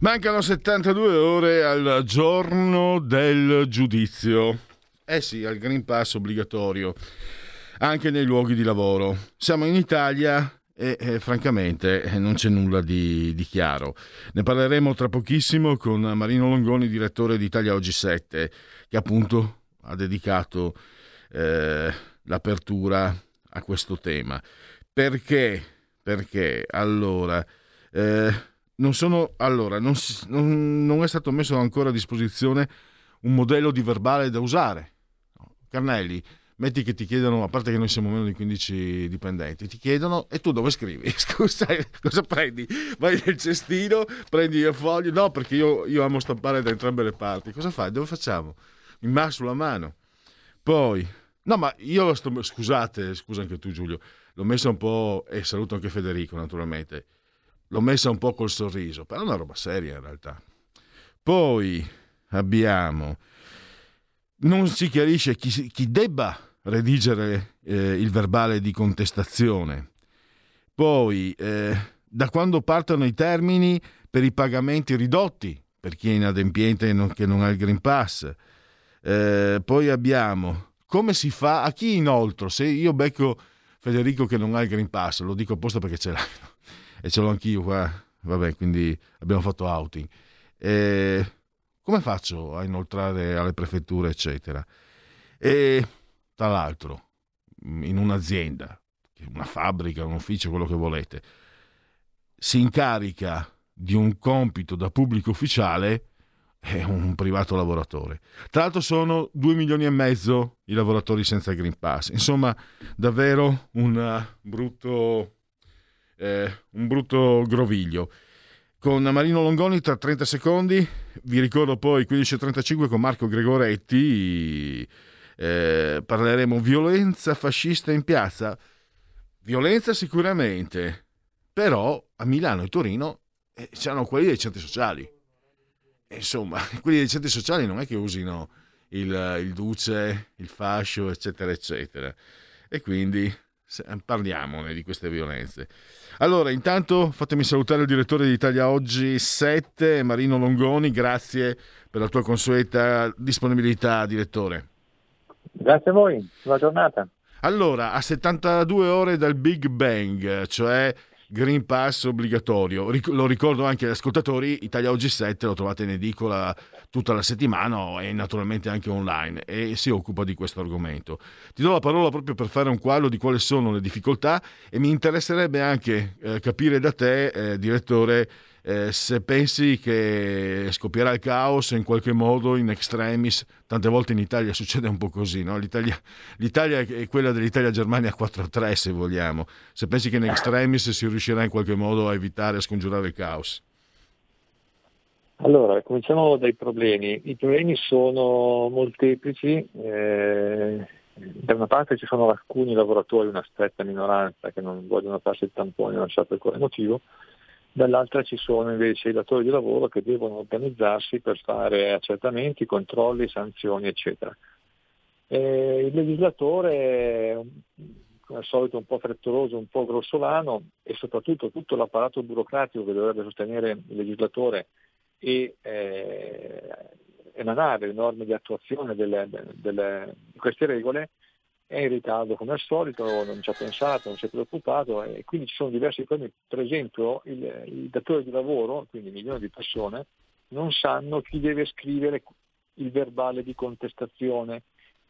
Mancano 72 ore al giorno del giudizio. Eh sì, al Green Pass obbligatorio, anche nei luoghi di lavoro. Siamo in Italia e eh, francamente eh, non c'è nulla di, di, chiaro. Ne parleremo tra pochissimo con Marino Longoni, direttore di Italia Oggi 7, che appunto ha dedicato eh, l'apertura a questo tema. Perché? Perché allora, eh, non, sono, allora non, non, è stato messo ancora a disposizione un modello di verbale da usare. Carnelli, metti che ti chiedono, a parte che noi siamo meno di 15 dipendenti, ti chiedono e tu dove scrivi? Scusa, cosa prendi? Vai nel cestino, prendi il foglio? No, perché io, io, amo stampare da entrambe le parti. Cosa fai? Dove facciamo? In mano sulla mano. Poi, no, ma io sto, scusate, scusa anche tu Giulio, l'ho messa un po', e saluto anche Federico naturalmente, l'ho messa un po' col sorriso, però è una roba seria in realtà. Poi abbiamo non si chiarisce chi, chi debba redigere eh, il verbale di contestazione. Poi, eh, da quando partono i termini per i pagamenti ridotti per chi è inadempiente e non, che non ha il Green Pass. Eh, poi abbiamo come si fa a chi inoltre, se io becco Federico che non ha il Green Pass, lo dico apposta perché ce l'ha e ce l'ho anch'io qua, vabbè, quindi abbiamo fatto outing. Eh, come faccio a inoltrare alle prefetture, eccetera? E tra l'altro, in un'azienda, una fabbrica, un ufficio, quello che volete, si incarica di un compito da pubblico ufficiale è un privato lavoratore. Tra l'altro sono 2 milioni e mezzo i lavoratori senza Green Pass. Insomma, davvero un brutto, eh, un brutto groviglio con Marino Longoni tra 30 secondi. Vi ricordo poi 15.35 con Marco Gregoretti. Eh, parleremo violenza fascista in piazza. Violenza sicuramente, però a Milano e Torino eh, c'erano quelli dei centri sociali. Insomma, quelli dei centri sociali non è che usino il, il duce, il fascio, eccetera, eccetera. E quindi parliamone di queste violenze. Allora, intanto fatemi salutare il direttore di Italia Oggi 7, Marino Longoni, grazie per la tua consueta disponibilità, direttore. Grazie a voi, buona giornata. Allora, a 72 ore dal Big Bang, cioè Green Pass obbligatorio. Lo ricordo anche agli ascoltatori, Italia Oggi 7 lo trovate in edicola tutta la settimana e naturalmente anche online e si occupa di questo argomento. Ti do la parola proprio per fare un quadro di quali sono le difficoltà e mi interesserebbe anche eh, capire da te, eh, direttore, eh, se pensi che scoppierà il caos in qualche modo in extremis, tante volte in Italia succede un po' così, no? L'Italia, l'Italia, è quella dell'Italia-Germania 4-3 se vogliamo, se pensi che in extremis si riuscirà in qualche modo a evitare, a scongiurare il caos. Allora, cominciamo dai problemi. I problemi sono molteplici. Eh, da una parte ci sono alcuni lavoratori, una stretta minoranza, che non vogliono farsi il tampone, non so per quale motivo, dall'altra ci sono invece i datori di lavoro che devono organizzarsi per fare accertamenti, controlli, sanzioni, eccetera. Eh, il legislatore, come al solito, un po' frettoloso, un po' grossolano e soprattutto tutto l'apparato burocratico che dovrebbe sostenere il legislatore e eh, emanare le norme di attuazione delle, delle, di queste regole è in ritardo come al solito, non ci ha pensato, non si è preoccupato e quindi ci sono diversi problemi. Per esempio il, i datori di lavoro, quindi milioni di persone, non sanno chi deve scrivere il verbale di contestazione,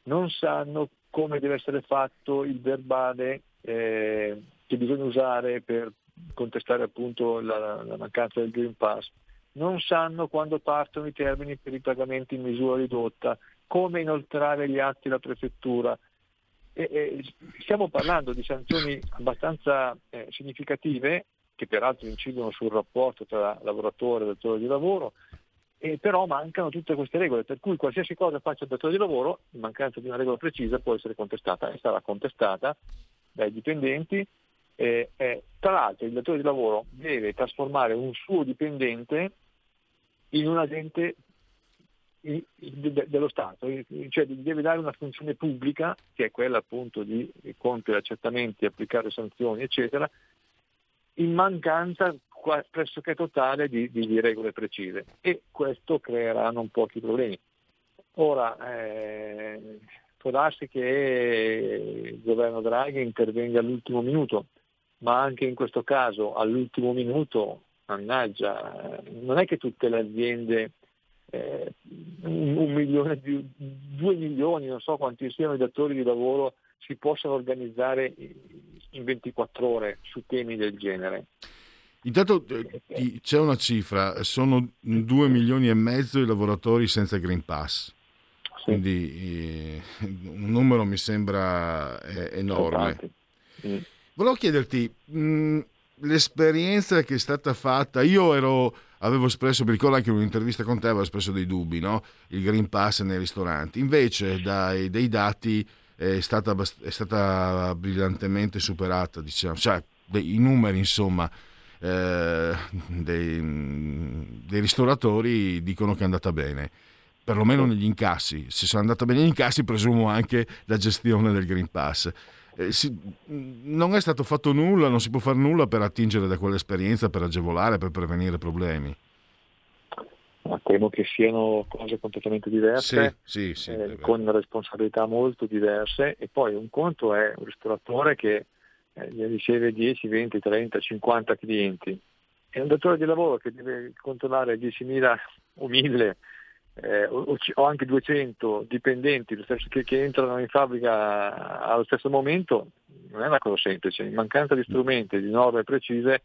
non sanno come deve essere fatto il verbale eh, che bisogna usare per contestare appunto la, la mancanza del Green Pass, non sanno quando partono i termini per i pagamenti in misura ridotta, come inoltrare gli atti alla prefettura. E, e, stiamo parlando di sanzioni abbastanza eh, significative che peraltro incidono sul rapporto tra lavoratore e datore di lavoro, e però mancano tutte queste regole, per cui qualsiasi cosa faccia il datore di lavoro, in mancanza di una regola precisa, può essere contestata e sarà contestata dai dipendenti. Eh, eh, tra l'altro il datore di lavoro deve trasformare un suo dipendente in un agente dello Stato, cioè deve dare una funzione pubblica, che è quella appunto di compiere accertamenti, applicare sanzioni, eccetera, in mancanza pressoché totale di, di, regole precise e questo creerà non pochi problemi. Ora, eh, può darsi che il governo Draghi intervenga all'ultimo minuto, ma anche in questo caso all'ultimo minuto, mannaggia, non è che tutte le aziende eh, un milione, due milioni, non so quanti siano i datori di lavoro, si possano organizzare in 24 ore su temi del genere. Intanto eh, c'è una cifra, sono 2 milioni e mezzo i lavoratori senza Green Pass, sì. quindi eh, un numero mi sembra eh, enorme. Mm. Volevo chiederti, mh, l'esperienza che è stata fatta, io ero, avevo espresso, mi ricordo anche in un'intervista con te, avevo espresso dei dubbi, no? il Green Pass nei ristoranti, invece dai, dei dati è stata, è stata brillantemente superata, diciamo, cioè dei, i numeri insomma eh, dei, dei, ristoratori dicono che è andata bene, perlomeno negli incassi. Se sono andata bene negli incassi presumo anche la gestione del Green Pass. Eh, si, non è stato fatto nulla, non si può fare nulla per attingere da quell'esperienza, per agevolare, per prevenire problemi. Ma temo che siano cose completamente diverse, sì, sì, sì, eh, con responsabilità molto diverse. E poi un conto è un ristoratore che eh, riceve 10, 20, 30, 50 clienti. E un datore di lavoro che deve controllare 10.000 o 1.000 eh, o, o, anche 200 dipendenti che, che, entrano in fabbrica allo stesso momento non è una cosa semplice, in mancanza di strumenti, di norme precise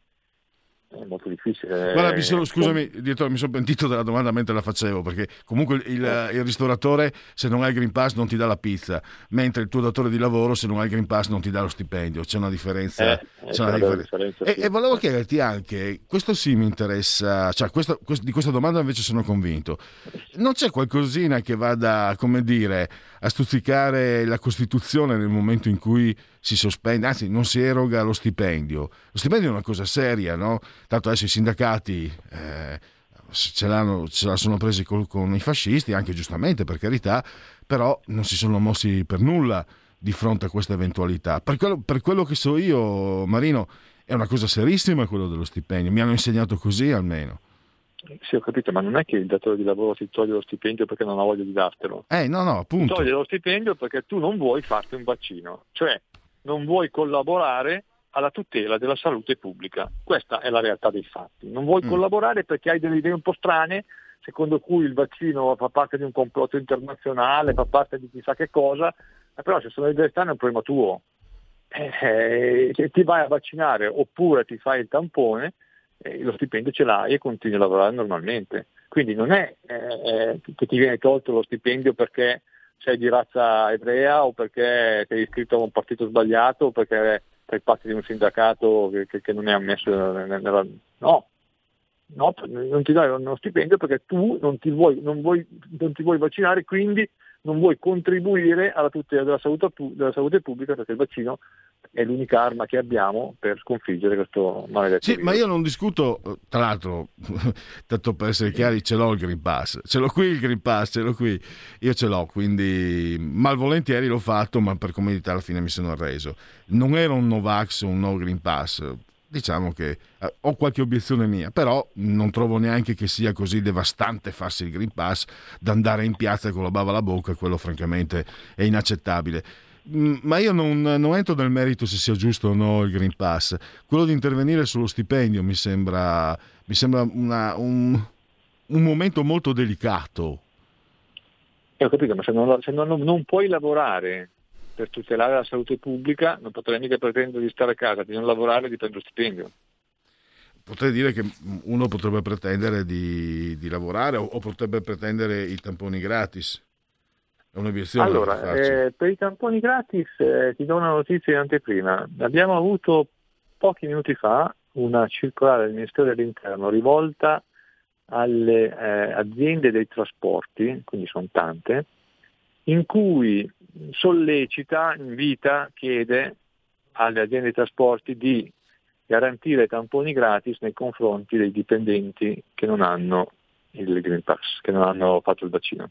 è molto difficile. Guarda, mi sono, scusami, dietro, mi sono pentito della domanda mentre la facevo, perché comunque il, eh. il, ristoratore se non ha il Green Pass non ti dà la pizza, mentre il tuo datore di lavoro se non ha il Green Pass non ti dà lo stipendio, c'è una differenza. Eh, c'è una differenza. differenza sì. e, e, volevo chiederti anche, questo sì mi interessa, cioè questo, questo, di questa domanda invece sono convinto, non c'è qualcosina che vada, come dire, a stuzzicare la Costituzione nel momento in cui si sospende, anzi non si eroga lo stipendio. Lo stipendio è una cosa seria, no? Tanto adesso i sindacati eh, ce, l'hanno, ce la sono presi con, con i fascisti, anche giustamente per carità, però non si sono mossi per nulla di fronte a questa eventualità. Per quello, per quello che so io, Marino, è una cosa serissima quello dello stipendio, mi hanno insegnato così almeno. Sì, ho capito, ma non è che il datore di lavoro ti toglie lo stipendio perché non ha voglia di dartelo. Eh, no, no, appunto. Ti toglie lo stipendio perché tu non vuoi farti un vaccino, cioè non vuoi collaborare alla tutela della salute pubblica. Questa è la realtà dei fatti. Non vuoi mm. collaborare perché hai delle idee un po' strane, secondo cui il vaccino fa parte di un complotto internazionale, fa parte di chissà che cosa, però se sono idee strane è un problema tuo. Eh, eh, ti vai a vaccinare oppure ti fai il tampone, eh, lo stipendio ce l'hai e continui a lavorare normalmente. Quindi non è eh, eh, che ti viene tolto lo stipendio perché sei di razza ebrea o perché sei iscritto a un partito sbagliato o perché fai parte di un sindacato che, che, che non è ammesso nella... No, no, non ti dai uno stipendio perché tu non ti vuoi, non vuoi, non ti vuoi vaccinare, quindi non vuoi contribuire alla tutela della salute, della salute, pubblica perché il vaccino è l'unica arma che abbiamo per sconfiggere questo maledetto Sì, virus. ma io non discuto, tra l'altro, tanto per essere chiari, ce l'ho il Green Pass, ce l'ho qui il Green Pass, ce l'ho qui, io ce l'ho, quindi malvolentieri l'ho fatto, ma per comodità alla fine mi sono arreso. Non era un Novax o un no Green Pass, diciamo che eh, ho qualche obiezione mia, però non trovo neanche che sia così devastante farsi il Green Pass da andare in piazza con la bava alla bocca, quello francamente è inaccettabile. Mm, ma io non, non, entro nel merito se sia giusto o no il Green Pass. Quello di intervenire sullo stipendio mi sembra, mi sembra una, un, un, momento molto delicato. Eh, ho capito, ma se non, se non, non puoi lavorare per tutelare la salute pubblica non potrei mica pretendere di stare a casa, di non lavorare e di prendere stipendio. Potrei dire che uno potrebbe pretendere di, di lavorare o, o, potrebbe pretendere i tamponi gratis. Un'obiezione. Allora, eh, per i tamponi gratis eh, ti do una notizia in anteprima. Abbiamo avuto pochi minuti fa una circolare del Ministero dell'Interno rivolta alle eh, aziende dei trasporti, quindi sono tante, in cui sollecita, invita, chiede alle aziende di trasporti di garantire tamponi gratis nei confronti dei dipendenti che non hanno il Green Pass, che non hanno fatto il vaccino.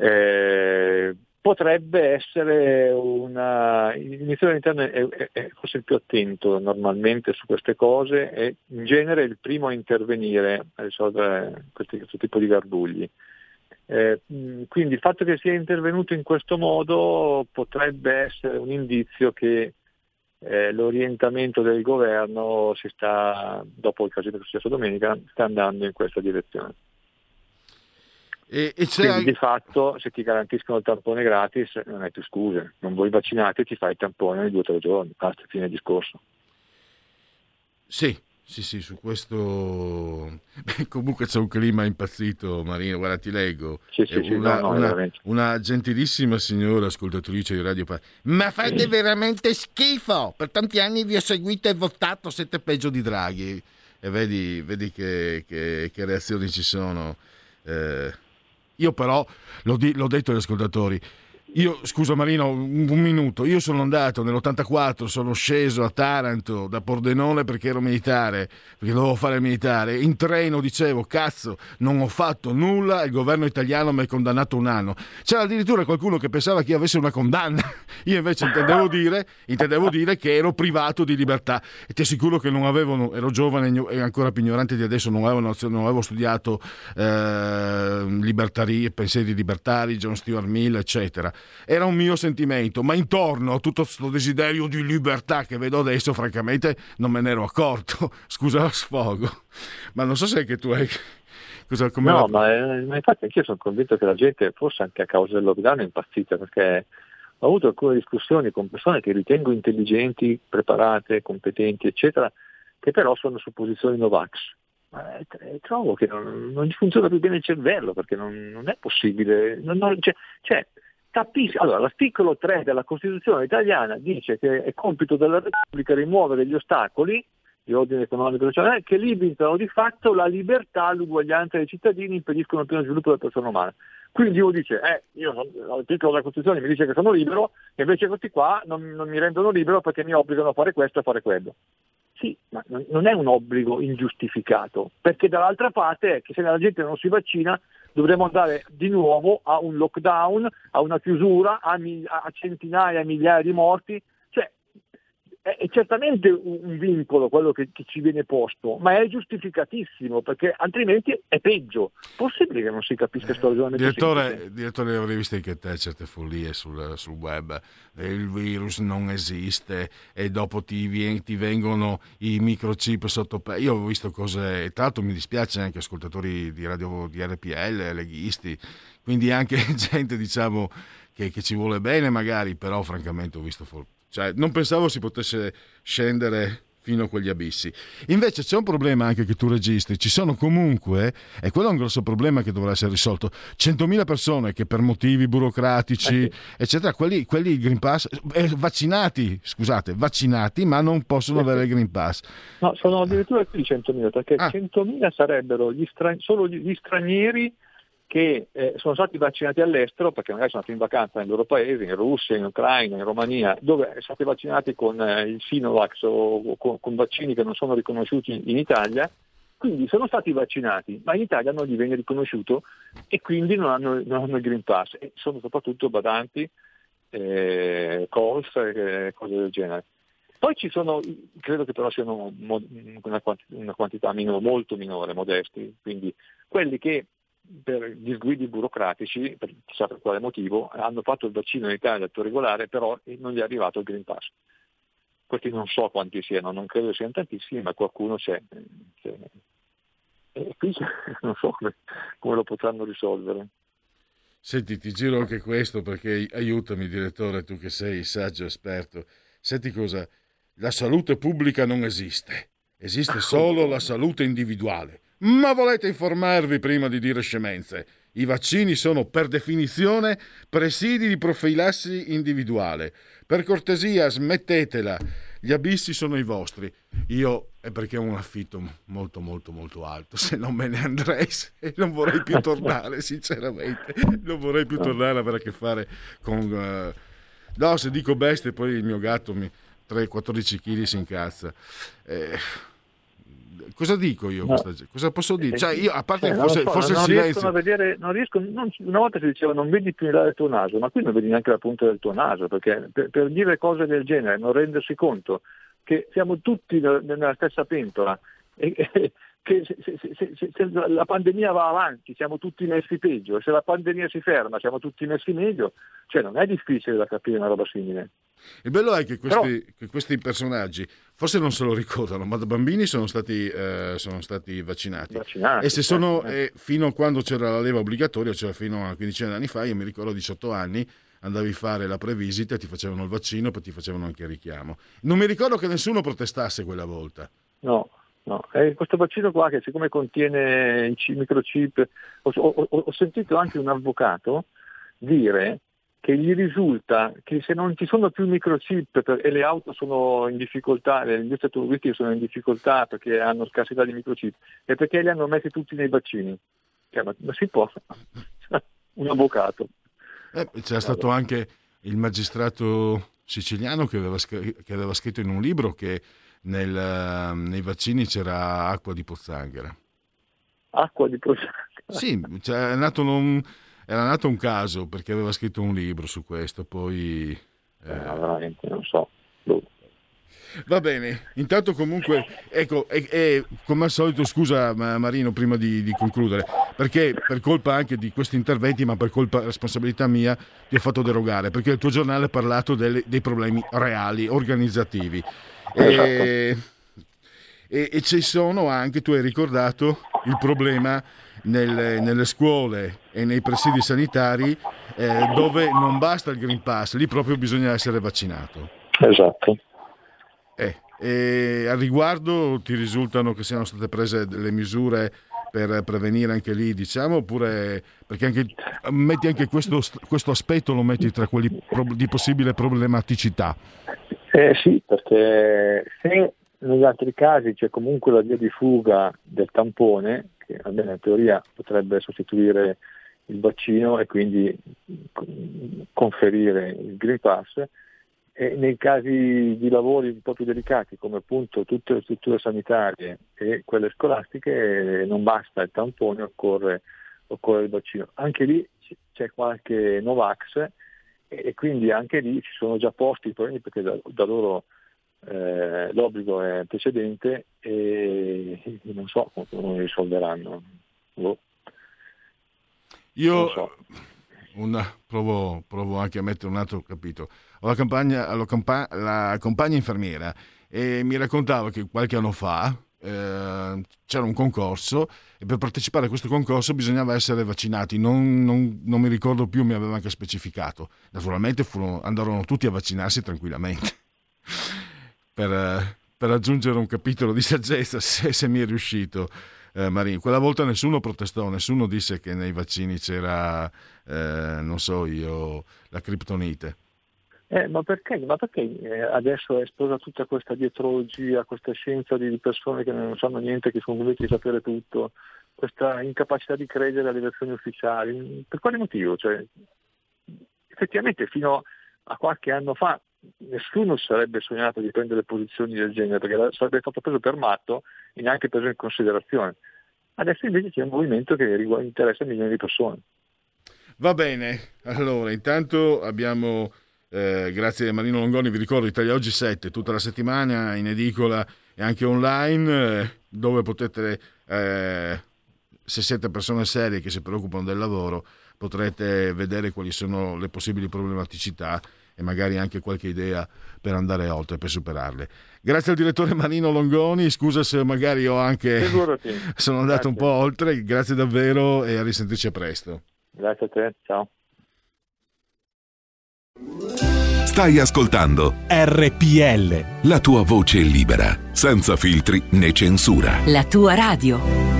Eh, potrebbe essere una... Il Ministero dell'Interno è, è, forse il più attento normalmente su queste cose e in genere è il primo a intervenire a risolvere questi, questo tipo di garbugli. Eh, quindi il fatto che sia intervenuto in questo modo potrebbe essere un indizio che eh, l'orientamento del governo si sta, dopo il casino che è successo domenica, sta andando in questa direzione. E, e Quindi di fatto se ti garantiscono il tampone gratis non hai più scuse, non vuoi vaccinarti ti fai il tampone nei due o tre giorni, basta, fine discorso. Sì, sì, sì, su questo Beh, comunque c'è un clima impazzito, Marino. Guarda, ti leggo. Sì, sì, una, no, no, una, una, gentilissima signora ascoltatrice di Radio Paz. Ma fate veramente schifo! Per tanti anni vi ho seguito e votato, siete peggio di Draghi. E vedi, vedi che, che, che reazioni ci sono. Eh, io però, l'ho, di, l'ho detto agli ascoltatori, io, scusa Marino, un, un, minuto. Io sono andato nell'84, sono sceso a Taranto da Pordenone perché ero militare, perché dovevo fare il militare. In treno dicevo, cazzo, non ho fatto nulla, il governo italiano mi ha condannato un anno. C'era addirittura qualcuno che pensava che io avessi una condanna. Io invece intendevo dire, intendevo dire che ero privato di libertà. E ti assicuro che non avevo, ero giovane e ancora più ignorante di adesso, non avevo, non avevo studiato eh, libertari, pensieri libertari, John Stuart Mill, eccetera era un mio sentimento, ma intorno a tutto questo desiderio di libertà che vedo adesso, francamente, non me ne ero accorto. Scusa lo sfogo, ma non so se anche tu hai. Cosa, no, la... ma, eh, ma, infatti anch'io sono convinto che la gente, forse anche a causa del lockdown, è impazzita perché ho avuto alcune discussioni con persone che ritengo intelligenti, preparate, competenti, eccetera, che però sono su posizioni Novax. Eh, trovo che non, non, gli funziona più bene il cervello perché non, non è possibile. Non, cioè, cioè, capisce. Allora, l'articolo 3 della Costituzione italiana dice che è compito della Repubblica rimuovere gli ostacoli di ordine economico e sociale che limitano di fatto la libertà, l'uguaglianza dei cittadini, impediscono il pieno sviluppo della persona umana. Quindi uno dice, eh, io l'articolo della Costituzione mi dice che sono libero, e invece questi qua non, non mi rendono libero perché mi obbligano a fare questo e a fare quello. Sì, ma non è un obbligo ingiustificato, perché dall'altra parte è che se la gente non si vaccina dovremo andare di nuovo a un lockdown, a una chiusura, a, a centinaia, migliaia di morti. È, è certamente un, vincolo quello che, che, ci viene posto, ma è giustificatissimo perché altrimenti è peggio. Possibile che non si capisca questo ragionamento? Direttore, direttore, avrei visto anche te certe follie sul, sul, web. Il virus non esiste e dopo ti, ti vengono i microchip sotto pe- Io ho visto cose, tra l'altro mi dispiace anche ascoltatori di radio di RPL, leghisti, quindi anche gente diciamo che, che ci vuole bene magari, però francamente ho visto follie cioè, non pensavo si potesse scendere fino a quegli abissi. Invece c'è un problema anche che tu registri, ci sono comunque, e quello è un grosso problema che dovrà essere risolto, 100.000 persone che per motivi burocratici, eh eccetera, quelli, quelli Green Pass, eh, vaccinati, scusate, vaccinati, ma non possono avere il Green Pass. No, sono addirittura più di 100.000, perché ah. 100.000 sarebbero gli stra- solo gli stranieri che eh, sono stati vaccinati all'estero perché magari sono andati in vacanza nei loro paesi, in Russia, in Ucraina, in Romania, dove sono stati vaccinati con eh, il Sinovac o con, con, vaccini che non sono riconosciuti in Italia, quindi sono stati vaccinati, ma in Italia non gli viene riconosciuto e quindi non hanno, non hanno il Green Pass. E sono soprattutto badanti, eh, calls e eh, cose del genere. Poi ci sono, credo che però siano una, quantità minore, molto minore, modesti, quindi quelli che per gli sguidi burocratici, per chissà per quale motivo, hanno fatto il vaccino in Italia detto regolare, però non gli è arrivato il Green Pass. Questi non so quanti siano, non credo siano tantissimi, ma qualcuno c'è. c'è. E qui non so come, come lo potranno risolvere. Senti, ti giro anche questo perché aiutami, direttore, tu che sei saggio esperto. Senti cosa? La salute pubblica non esiste, esiste solo la salute individuale. Ma volete informarvi prima di dire scemenze? I vaccini sono per definizione presidi di profilassi individuale. Per cortesia, smettetela. Gli abissi sono i vostri. Io è perché ho un affitto molto molto molto alto, se no me ne andrei e non vorrei più tornare, sinceramente. Non vorrei più tornare a avere a che fare con... Uh... No, se dico bestie poi il mio gatto mi 3-14 kg si incazza. Eh, cosa dico io? No. Cosa posso dire? Cioè, io, a parte eh, forse, so, forse non, il silenzio. A vedere, non riesco, non, una volta si diceva non vedi più in là del tuo naso, ma qui non vedi neanche la punta del tuo naso, perché per, per dire cose del genere, non rendersi conto che siamo tutti nella stessa pentola e, e, che se, se, se, se, la pandemia va avanti siamo tutti messi peggio e se la pandemia si ferma siamo tutti messi meglio, cioè non è difficile da capire una roba simile. Il bello è che questi, Però... che questi personaggi forse non se lo ricordano, ma da bambini sono stati, eh, sono stati vaccinati. vaccinati. E se sono, eh. eh, fino a quando c'era la leva obbligatoria, cioè fino a 15 anni fa, io mi ricordo 18 anni, andavi a fare la previsita, ti facevano il vaccino, poi ti facevano anche il richiamo. Non mi ricordo che nessuno protestasse quella volta. No, No, è questo vaccino qua che siccome contiene microchip, ho, ho, ho, sentito anche un avvocato dire che gli risulta che se non ci sono più microchip per, e le auto sono in difficoltà, le industrie automobilistiche sono in difficoltà perché hanno scarsità di microchip, è perché li hanno messi tutti nei vaccini. Cioè, ma, ma, si può? un avvocato. Eh, c'era stato anche il magistrato siciliano che aveva, che aveva scritto in un libro che nel, ehm, nei vaccini c'era acqua di pozzanghera. Acqua di pozzanghera? Sì, cioè, nato un, era nato un caso perché aveva scritto un libro su questo, poi... Eh... Eh, veramente, non so. Boh. Va bene, intanto comunque, ecco, e, e, come al solito scusa Marino prima di, di, concludere, perché per colpa anche di questi interventi, ma per colpa responsabilità mia, ti ho fatto derogare, perché il tuo giornale ha parlato delle, dei problemi reali, organizzativi. Esatto. E, e, e, ci sono anche, tu hai ricordato, il problema nelle, nelle scuole e nei presidi sanitari eh, dove non basta il Green Pass, lì proprio bisogna essere vaccinato. Esatto. Eh, e al riguardo ti risultano che siano state prese delle misure per prevenire anche lì, diciamo, oppure perché anche, metti anche questo, questo aspetto, lo metti tra quelli di possibile problematicità? Eh sì, perché se negli altri casi c'è comunque la via di fuga del tampone, che almeno in teoria potrebbe sostituire il vaccino e quindi conferire il Green Pass, e nei casi di lavori un po' più delicati come appunto tutte le strutture sanitarie e quelle scolastiche non basta il tampone, occorre, occorre il vaccino. Anche lì c'è qualche Novax e quindi anche lì ci sono già posti i problemi perché da, da loro eh, l'obbligo è precedente e, non so come lo risolveranno. Boh. Io so. una, provo, provo, anche a mettere un altro capitolo. Ho la, campagna, la, la compagna infermiera e mi raccontava che qualche anno fa eh, c'era un concorso e per partecipare a questo concorso bisognava essere vaccinati. Non, non, non mi ricordo più, mi aveva anche specificato. Naturalmente furono, andarono tutti a vaccinarsi tranquillamente per, per aggiungere un capitolo di saggezza, se, se mi è riuscito. Eh, Marini. Quella volta nessuno protestò, nessuno disse che nei vaccini c'era, eh, non so io, la criptonite. Eh, ma perché, ma perché eh, adesso è esplosa tutta questa dietrologia, questa scienza di persone che non sanno niente, che sono convinti di sapere tutto, questa incapacità di credere alle versioni ufficiali? Per quale motivo? Cioè, effettivamente fino a qualche anno fa nessuno sarebbe sognato di prendere posizioni del genere perché sarebbe stato preso per matto e neanche preso in considerazione. Adesso invece c'è un movimento che interessa milioni di persone. Va bene, allora intanto abbiamo eh, grazie a Marino Longoni, vi ricordo Italia Oggi 7, tutta la settimana in edicola e anche online, eh, dove potete, eh, se siete persone serie che si preoccupano del lavoro, potrete vedere quali sono le possibili problematicità e magari anche qualche idea per andare oltre, per superarle. Grazie al direttore Marino Longoni, scusa se magari ho anche sono andato grazie. un po' oltre, grazie davvero e a risentirci a presto. Grazie a te, ciao. Stai ascoltando RPL. La tua voce libera, senza filtri né censura. La tua radio.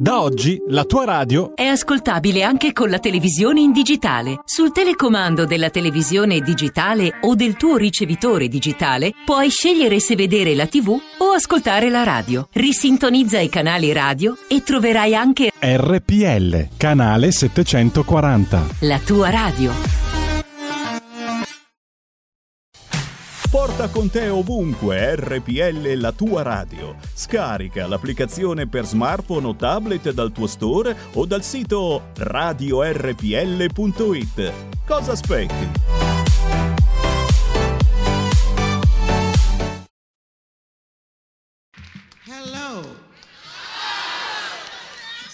Da oggi la tua radio è ascoltabile anche con la televisione in digitale. Sul telecomando della televisione digitale o del tuo ricevitore digitale puoi scegliere se vedere la TV o ascoltare la radio. Risintonizza i canali radio e troverai anche RPL, canale 740. La tua radio. Porta con te ovunque RPL la tua radio. Scarica l'applicazione per smartphone o tablet dal tuo store o dal sito radiorpl.it. Cosa aspetti?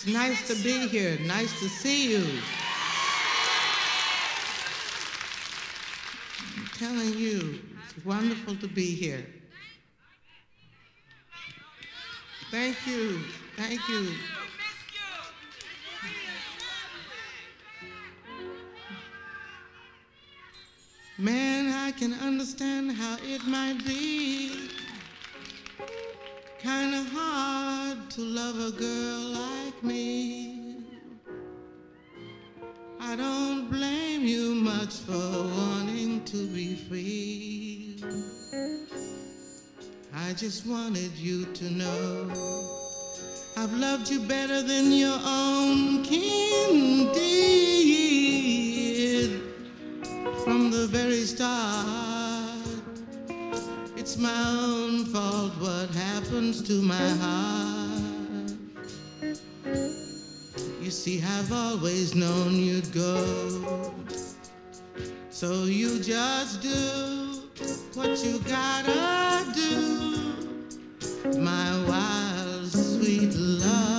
Nice to be here. Nice to see you. I'm telling you. it's wonderful to be here. Thank you. Thank you. Man, I can understand how it might be kind of hard to love a girl like me. I don't blame you much for wanting to be free. I just wanted you to know I've loved you better than your own kin did from the very start. It's my own fault what happens to my heart. You see, I've always known you'd go. So you just do what you gotta do, my wild, sweet love.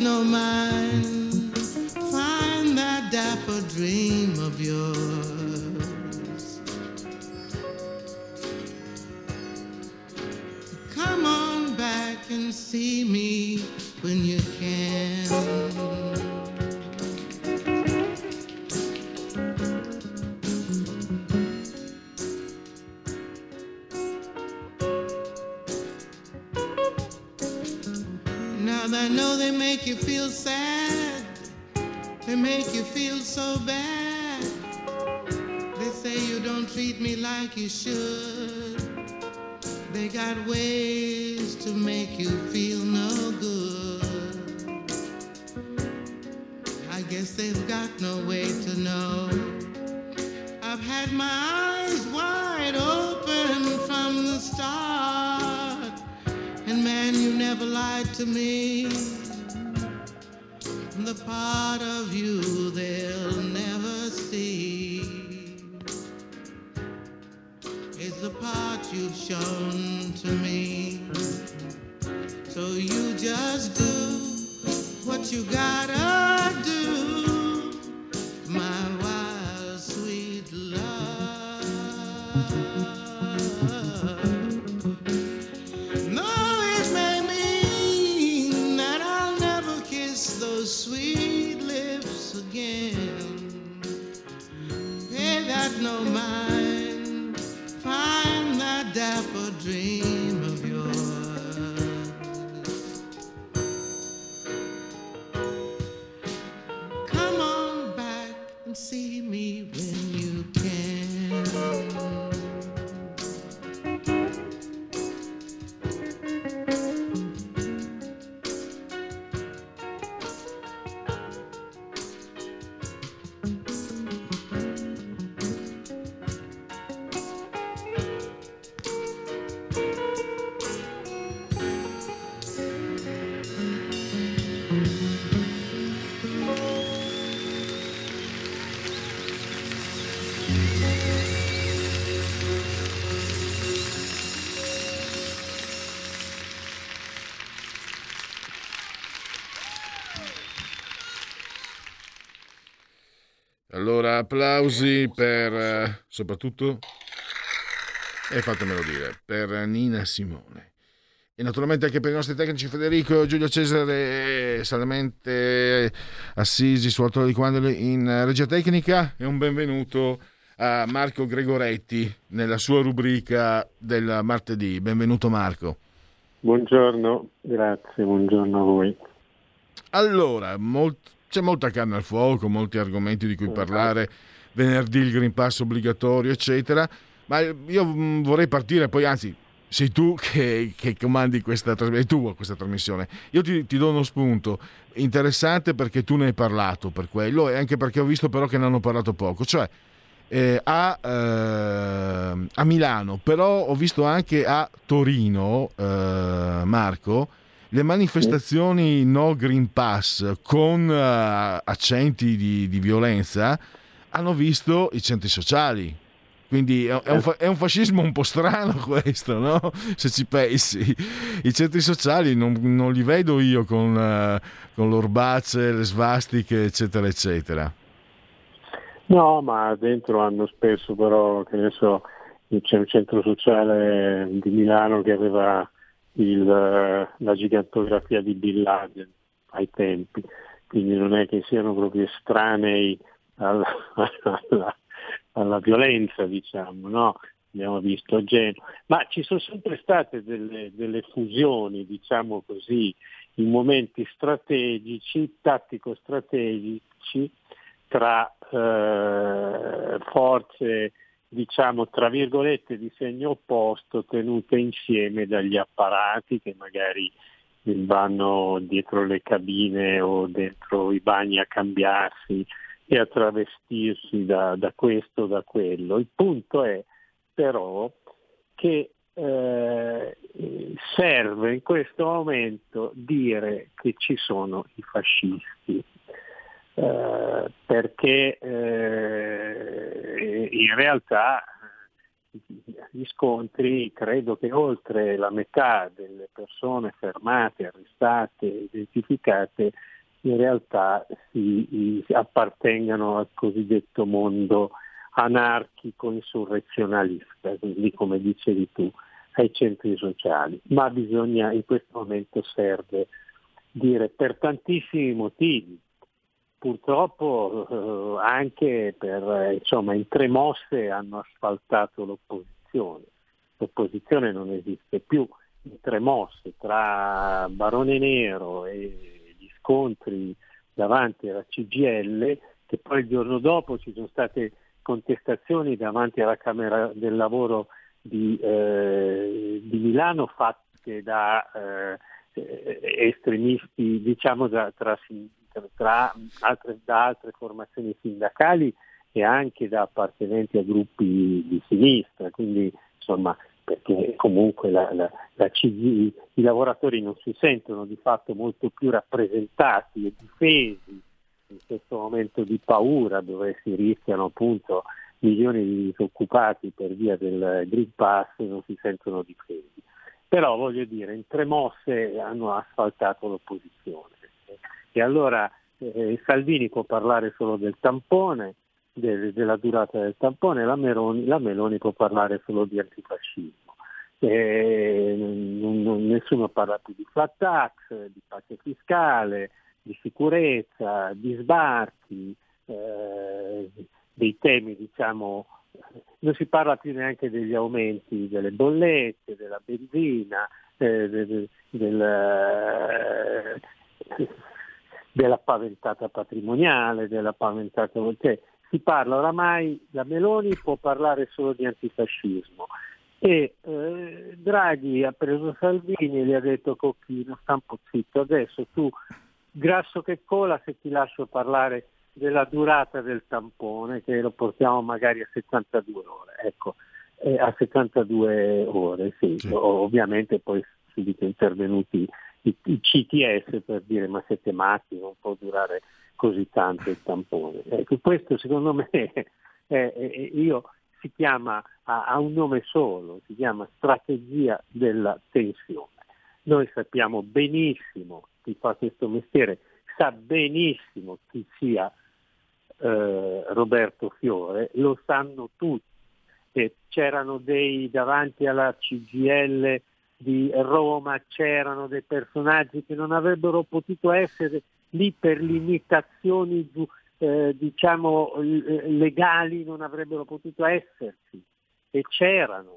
No mind, find that dapper dream of yours. Come on back and see me when you Now that I know they make you feel sad, they make you feel so bad. They say you don't treat me like you should. They got ways to make you feel no good. I guess they've got no way to know. I've had my never lied to me. The part of you they'll never see is the part you've shown to me. So you just do what you gotta applausi per eh, soprattutto, e fatemelo dire, per Nina Simone. E naturalmente anche per i nostri tecnici Federico, Giulio Cesare e salamente Assisi su Altore di Quando in regia tecnica e un benvenuto a Marco Gregoretti nella sua rubrica del martedì. Benvenuto Marco. Buongiorno, grazie, buongiorno a voi. Allora, molt- c'è molta carne al fuoco, molti argomenti di cui parlare, venerdì il Green Pass obbligatorio, eccetera, ma io mm, vorrei partire, poi anzi sei tu che, che comandi questa trasmissione, questa trasmissione. Io ti, ti, do uno spunto interessante perché tu ne hai parlato per quello e anche perché ho visto però che ne hanno parlato poco, cioè eh, a, eh, a, Milano, però ho visto anche a Torino, eh, Marco, le manifestazioni no Green Pass con uh, accenti di, di, violenza hanno visto i centri sociali. Quindi è, è, un, è, un, fascismo un po' strano questo, no? Se ci pensi. I centri sociali non, non li vedo io con, uh, con l'orbace, le svastiche, eccetera, eccetera. No, ma dentro hanno spesso però, che ne so, c'è un centro sociale di Milano che aveva il, la gigantografia di Bin Laden ai tempi, quindi non è che siano proprio estranei alla, alla, alla violenza, diciamo, no? abbiamo visto a Genova, ma ci sono sempre state delle, delle fusioni, diciamo così, in momenti strategici, tattico-strategici, tra eh, forze diciamo tra virgolette di segno opposto tenute insieme dagli apparati che magari vanno dietro le cabine o dentro i bagni a cambiarsi e a travestirsi da, da questo o da quello. Il punto è però che eh, serve in questo momento dire che ci sono i fascisti eh, perché eh, in realtà gli scontri, credo che oltre la metà delle persone fermate, arrestate, identificate, in realtà si, si appartengano al cosiddetto mondo anarchico insurrezionalista, quindi come dicevi tu, ai centri sociali. Ma bisogna, in questo momento serve dire per tantissimi motivi, purtroppo eh, anche per, eh, insomma, in tre mosse hanno asfaltato l'opposizione. L'opposizione non esiste più. In tre mosse tra Barone Nero e gli scontri davanti alla CGL, che poi il giorno dopo ci sono state contestazioni davanti alla Camera del Lavoro di, eh, di Milano fatte da eh, estremisti, diciamo da, tra tra altre, da altre formazioni sindacali e anche da appartenenti a gruppi di sinistra, quindi insomma perché comunque la, la, la CG, i lavoratori non si sentono di fatto molto più rappresentati e difesi in questo momento di paura dove si rischiano appunto milioni di disoccupati per via del Green Pass non si sentono difesi. Però voglio dire, in tre mosse hanno asfaltato l'opposizione. E allora eh, Salvini può parlare solo del tampone, de, della durata del tampone, la Meloni, la Meloni può parlare solo di antifascismo. Eh, nessuno parla più di flat tax, di pace fiscale, di sicurezza, di sbarchi, eh, dei temi diciamo non si parla più neanche degli aumenti delle bollette, della benzina, eh, del, del, eh, della paventata patrimoniale, della paventata... Cioè, si parla oramai, la Meloni può parlare solo di antifascismo e eh, Draghi ha preso Salvini e gli ha detto Cocchino sta un po' zitto, adesso tu grasso che cola se ti lascio parlare della durata del tampone che lo portiamo magari a 72 ore, ecco, eh, a 72 ore, sì. sì. ovviamente poi subito intervenuti CTS per dire ma siete matti, non può durare così tanto il tampone. Ecco, questo secondo me è, è, io, si chiama, ha, ha un nome solo, si chiama strategia della tensione. Noi sappiamo benissimo chi fa questo mestiere, sa benissimo chi sia eh, Roberto Fiore, lo sanno tutti. E c'erano dei davanti alla CGL di Roma, c'erano dei personaggi che non avrebbero potuto essere lì per limitazioni eh, diciamo legali, non avrebbero potuto esserci e c'erano.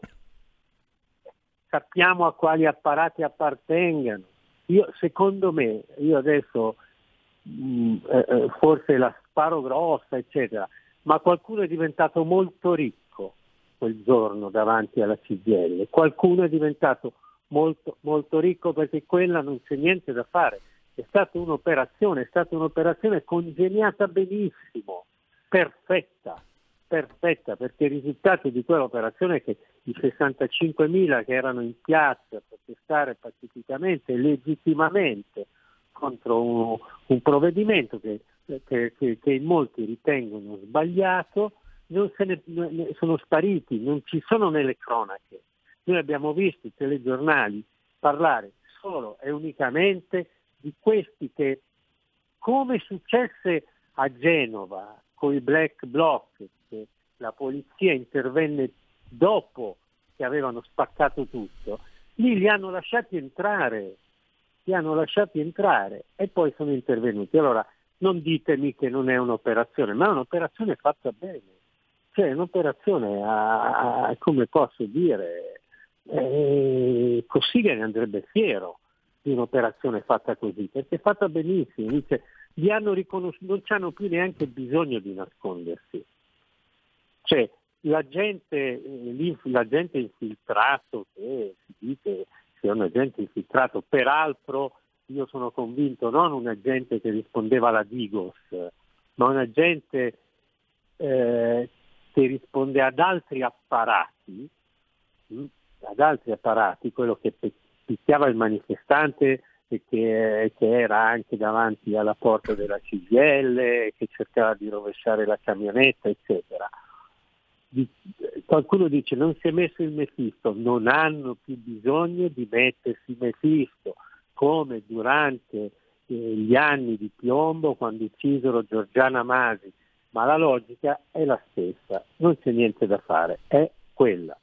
Sappiamo a quali apparati appartengano. Io, secondo me, io adesso mh, mm, eh, eh, forse la sparo grossa, eccetera, ma qualcuno è diventato molto ricco quel giorno davanti alla CGL, qualcuno è diventato molto, molto ricco perché quella non c'è niente da fare, è stata un'operazione, è stata un'operazione congegnata benissimo, perfetta, perfetta, perché il risultato di quell'operazione è che i 65.000 che erano in piazza a protestare pacificamente legittimamente contro un, un provvedimento che, che, che, che, molti ritengono sbagliato, ne, sono spariti, non ci sono nelle cronache. Noi abbiamo visto i telegiornali parlare solo e unicamente di questi che, come successe a Genova con i black bloc, che la polizia intervenne dopo che avevano spaccato tutto, lì li hanno lasciati entrare li hanno lasciati entrare e poi sono intervenuti. Allora non ditemi che non è un'operazione, ma è un'operazione fatta bene. Cioè un'operazione, a, a, come posso dire, eh, Cossiga ne andrebbe fiero di un'operazione fatta così, perché è fatta benissimo, dice, riconosciuto, non hanno più neanche bisogno di nascondersi. Cioè, la gente, eh, la gente infiltrato che si dice sia un agente infiltrato, peraltro io sono convinto non un agente che rispondeva alla Digos, ma un agente eh, che risponde ad altri apparati, hm, ad altri apparati, quello che picchiava il manifestante che, che, era anche davanti alla porta della CGL, che cercava di rovesciare la camionetta, eccetera qualcuno dice non si è messo il Mefisto, non hanno più bisogno di mettersi Mefisto, come durante eh, gli anni di piombo quando uccisero Giorgiana Masi, ma la logica è la stessa, non c'è niente da fare, è quella.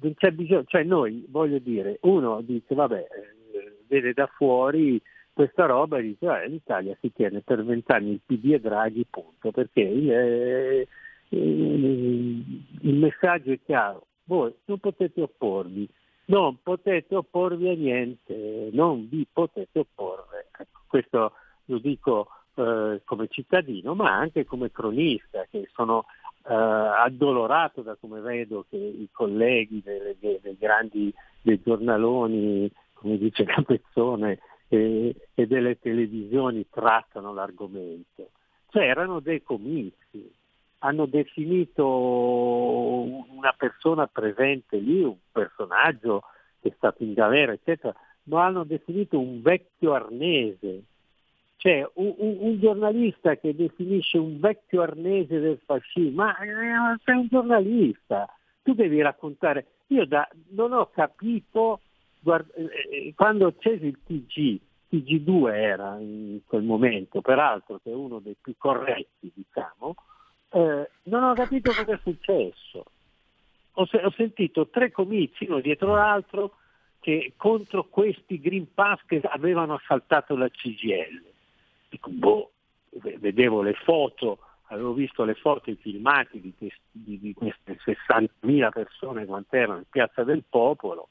Non c'è bisogno, cioè noi, voglio dire, uno dice vabbè, eh, vede da fuori questa roba e dice eh, l'Italia si tiene per vent'anni il PD e Draghi, punto, perché eh, il messaggio è chiaro, voi non potete opporvi, non potete opporvi a niente, non vi potete opporre. Ecco, questo lo dico eh, come cittadino, ma anche come cronista, che sono eh, addolorato da come vedo che i colleghi dei, dei, dei grandi dei giornaloni, come dice Capezzone, e, e delle televisioni trattano l'argomento. Cioè erano dei comizi, hanno definito una persona presente lì, un personaggio che è stato in galera, eccetera, lo hanno definito un vecchio arnese. Cioè un, un, giornalista che definisce un vecchio arnese del fascismo, ma eh, sei un giornalista, tu devi raccontare. Io da, non ho capito, guarda, eh, eh quando accesi il TG, TG2 era in quel momento, peraltro che è uno dei più corretti, diciamo, eh, non ho capito cosa è successo. Ho, se- ho, sentito tre comizi uno dietro l'altro che contro questi Green Pass che avevano assaltato la CGL. Dico, boh, vedevo le foto, avevo visto le foto, i filmati di, questi, di, queste 60.000 persone quant'erano in Piazza del Popolo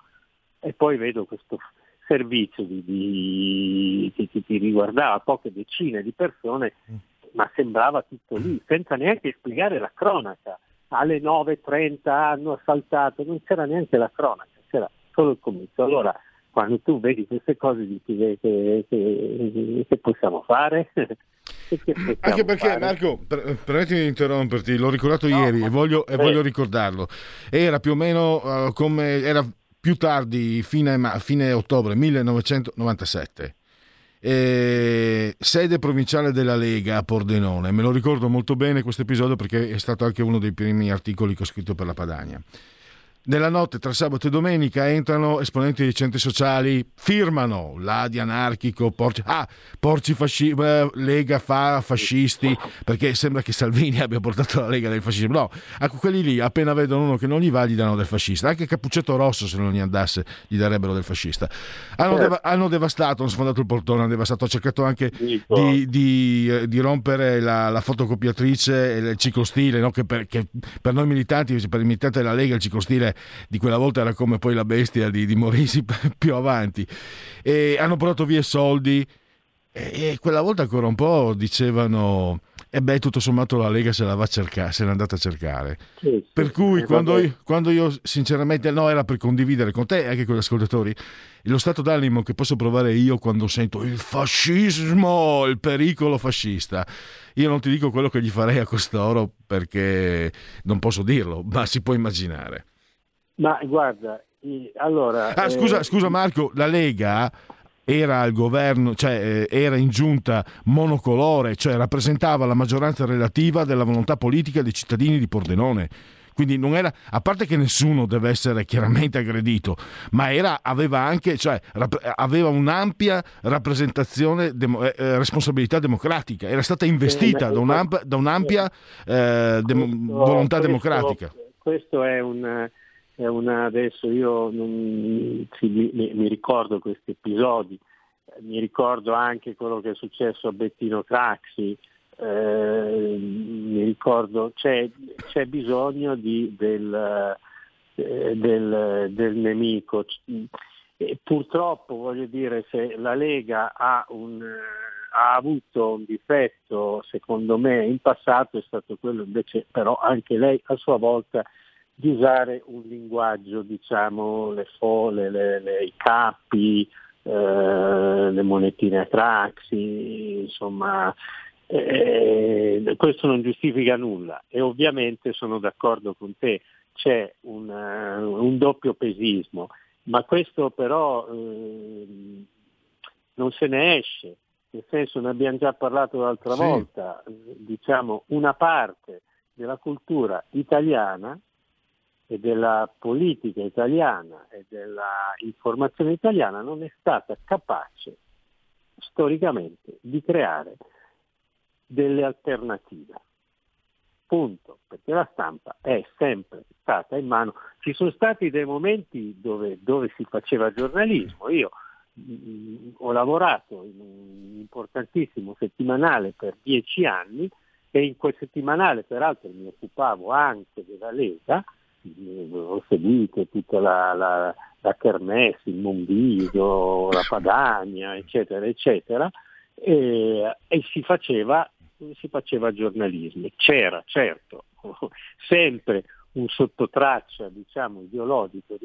e poi vedo questo servizio di, di, che, che riguardava poche decine di persone mm ma sembrava tutto lì, senza neanche spiegare la cronaca. Alle 9.30 hanno assaltato, non c'era neanche la cronaca, c'era solo il comizio. Allora, quando tu vedi queste cose dici che, che, che, che possiamo fare? Anche perché fare? Marco, per, permettimi di interromperti, l'ho ricordato no, ieri e voglio, e voglio, ricordarlo. Era più o meno uh, come era più tardi, fine, fine ottobre 1997 eh, sede provinciale della Lega a Pordenone. Me lo ricordo molto bene questo episodio perché è stato anche uno dei primi articoli che ho scritto per la Padania. Nella notte tra sabato e domenica entrano esponenti dei centri sociali, firmano l'Adi anarchico, porci, ah, porci fasci, eh, Lega fa fascisti, perché sembra che Salvini abbia portato la Lega del fascismo. No, ecco, quelli lì appena vedono uno che non gli va gli danno del fascista. Anche Cappuccetto Rosso se non gli andasse gli darebbero del fascista. Hanno, Certo. deva- hanno devastato, hanno sfondato il portone, hanno devastato, ho cercato anche di, di, eh, di rompere la, la fotocopiatrice e il ciclostile, no? che, per, che per noi militanti, per i militanti della Lega il ciclostile di quella volta era come poi la bestia di, di Morisi più avanti. E hanno portato via soldi e, e quella volta ancora un po' dicevano e beh tutto sommato la Lega se la va a cercare, se l'è andata a cercare. Sì, sì. Per cui Eh, quando io, quando io sinceramente no era per condividere con te e anche con gli ascoltatori lo stato d'animo che posso provare io quando sento il fascismo, il pericolo fascista. Io non ti dico quello che gli farei a costoro perché non posso dirlo, ma si può immaginare. Ma guarda, allora... Ah, scusa, eh, scusa Marco, la Lega era al governo, cioè eh, era in giunta monocolore, cioè rappresentava la maggioranza relativa della volontà politica dei cittadini di Pordenone. Quindi non era, a parte che nessuno deve essere chiaramente aggredito, ma era, aveva anche, cioè, rap- aveva un'ampia rappresentazione, demo- eh, eh, responsabilità democratica, era stata investita ma- da, un'amp- da un'ampia eh, dem- questo- volontà questo- democratica. Questo è un... Una, adesso io non- sì, mi, mi- ricordo questi episodi, mi ricordo anche quello che è successo a Bettino Craxi, eh, mi ricordo, c'è, c'è bisogno di- del, eh, del- del nemico. E purtroppo voglio dire, se la Lega ha, un, ha avuto un difetto, secondo me, in passato è stato quello invece, però anche lei a sua volta, di usare un linguaggio, diciamo, le fole, le- le- i cappi, eh, le monetine a Craxi, insomma, eh, questo non giustifica nulla. E ovviamente sono d'accordo con te, c'è un, eh, un doppio pesismo, ma questo però ehm, non se ne esce, nel senso ne abbiamo già parlato l'altra Sì. volta, eh, diciamo una parte della cultura italiana e della politica italiana e della informazione italiana non è stata capace storicamente di creare delle alternative. Punto, perché la stampa è sempre stata in mano. Ci sono stati dei momenti dove, dove si faceva giornalismo. Io mh, ho lavorato in un importantissimo settimanale per dieci anni e in quel settimanale peraltro mi occupavo anche della Lega, mh, ho seguito tutta la, la, la Kermesse, il Monviso, la Padania, eccetera, eccetera, e, e si faceva si faceva giornalismo. C'era, certo, sempre un sottotraccia, diciamo, ideologico,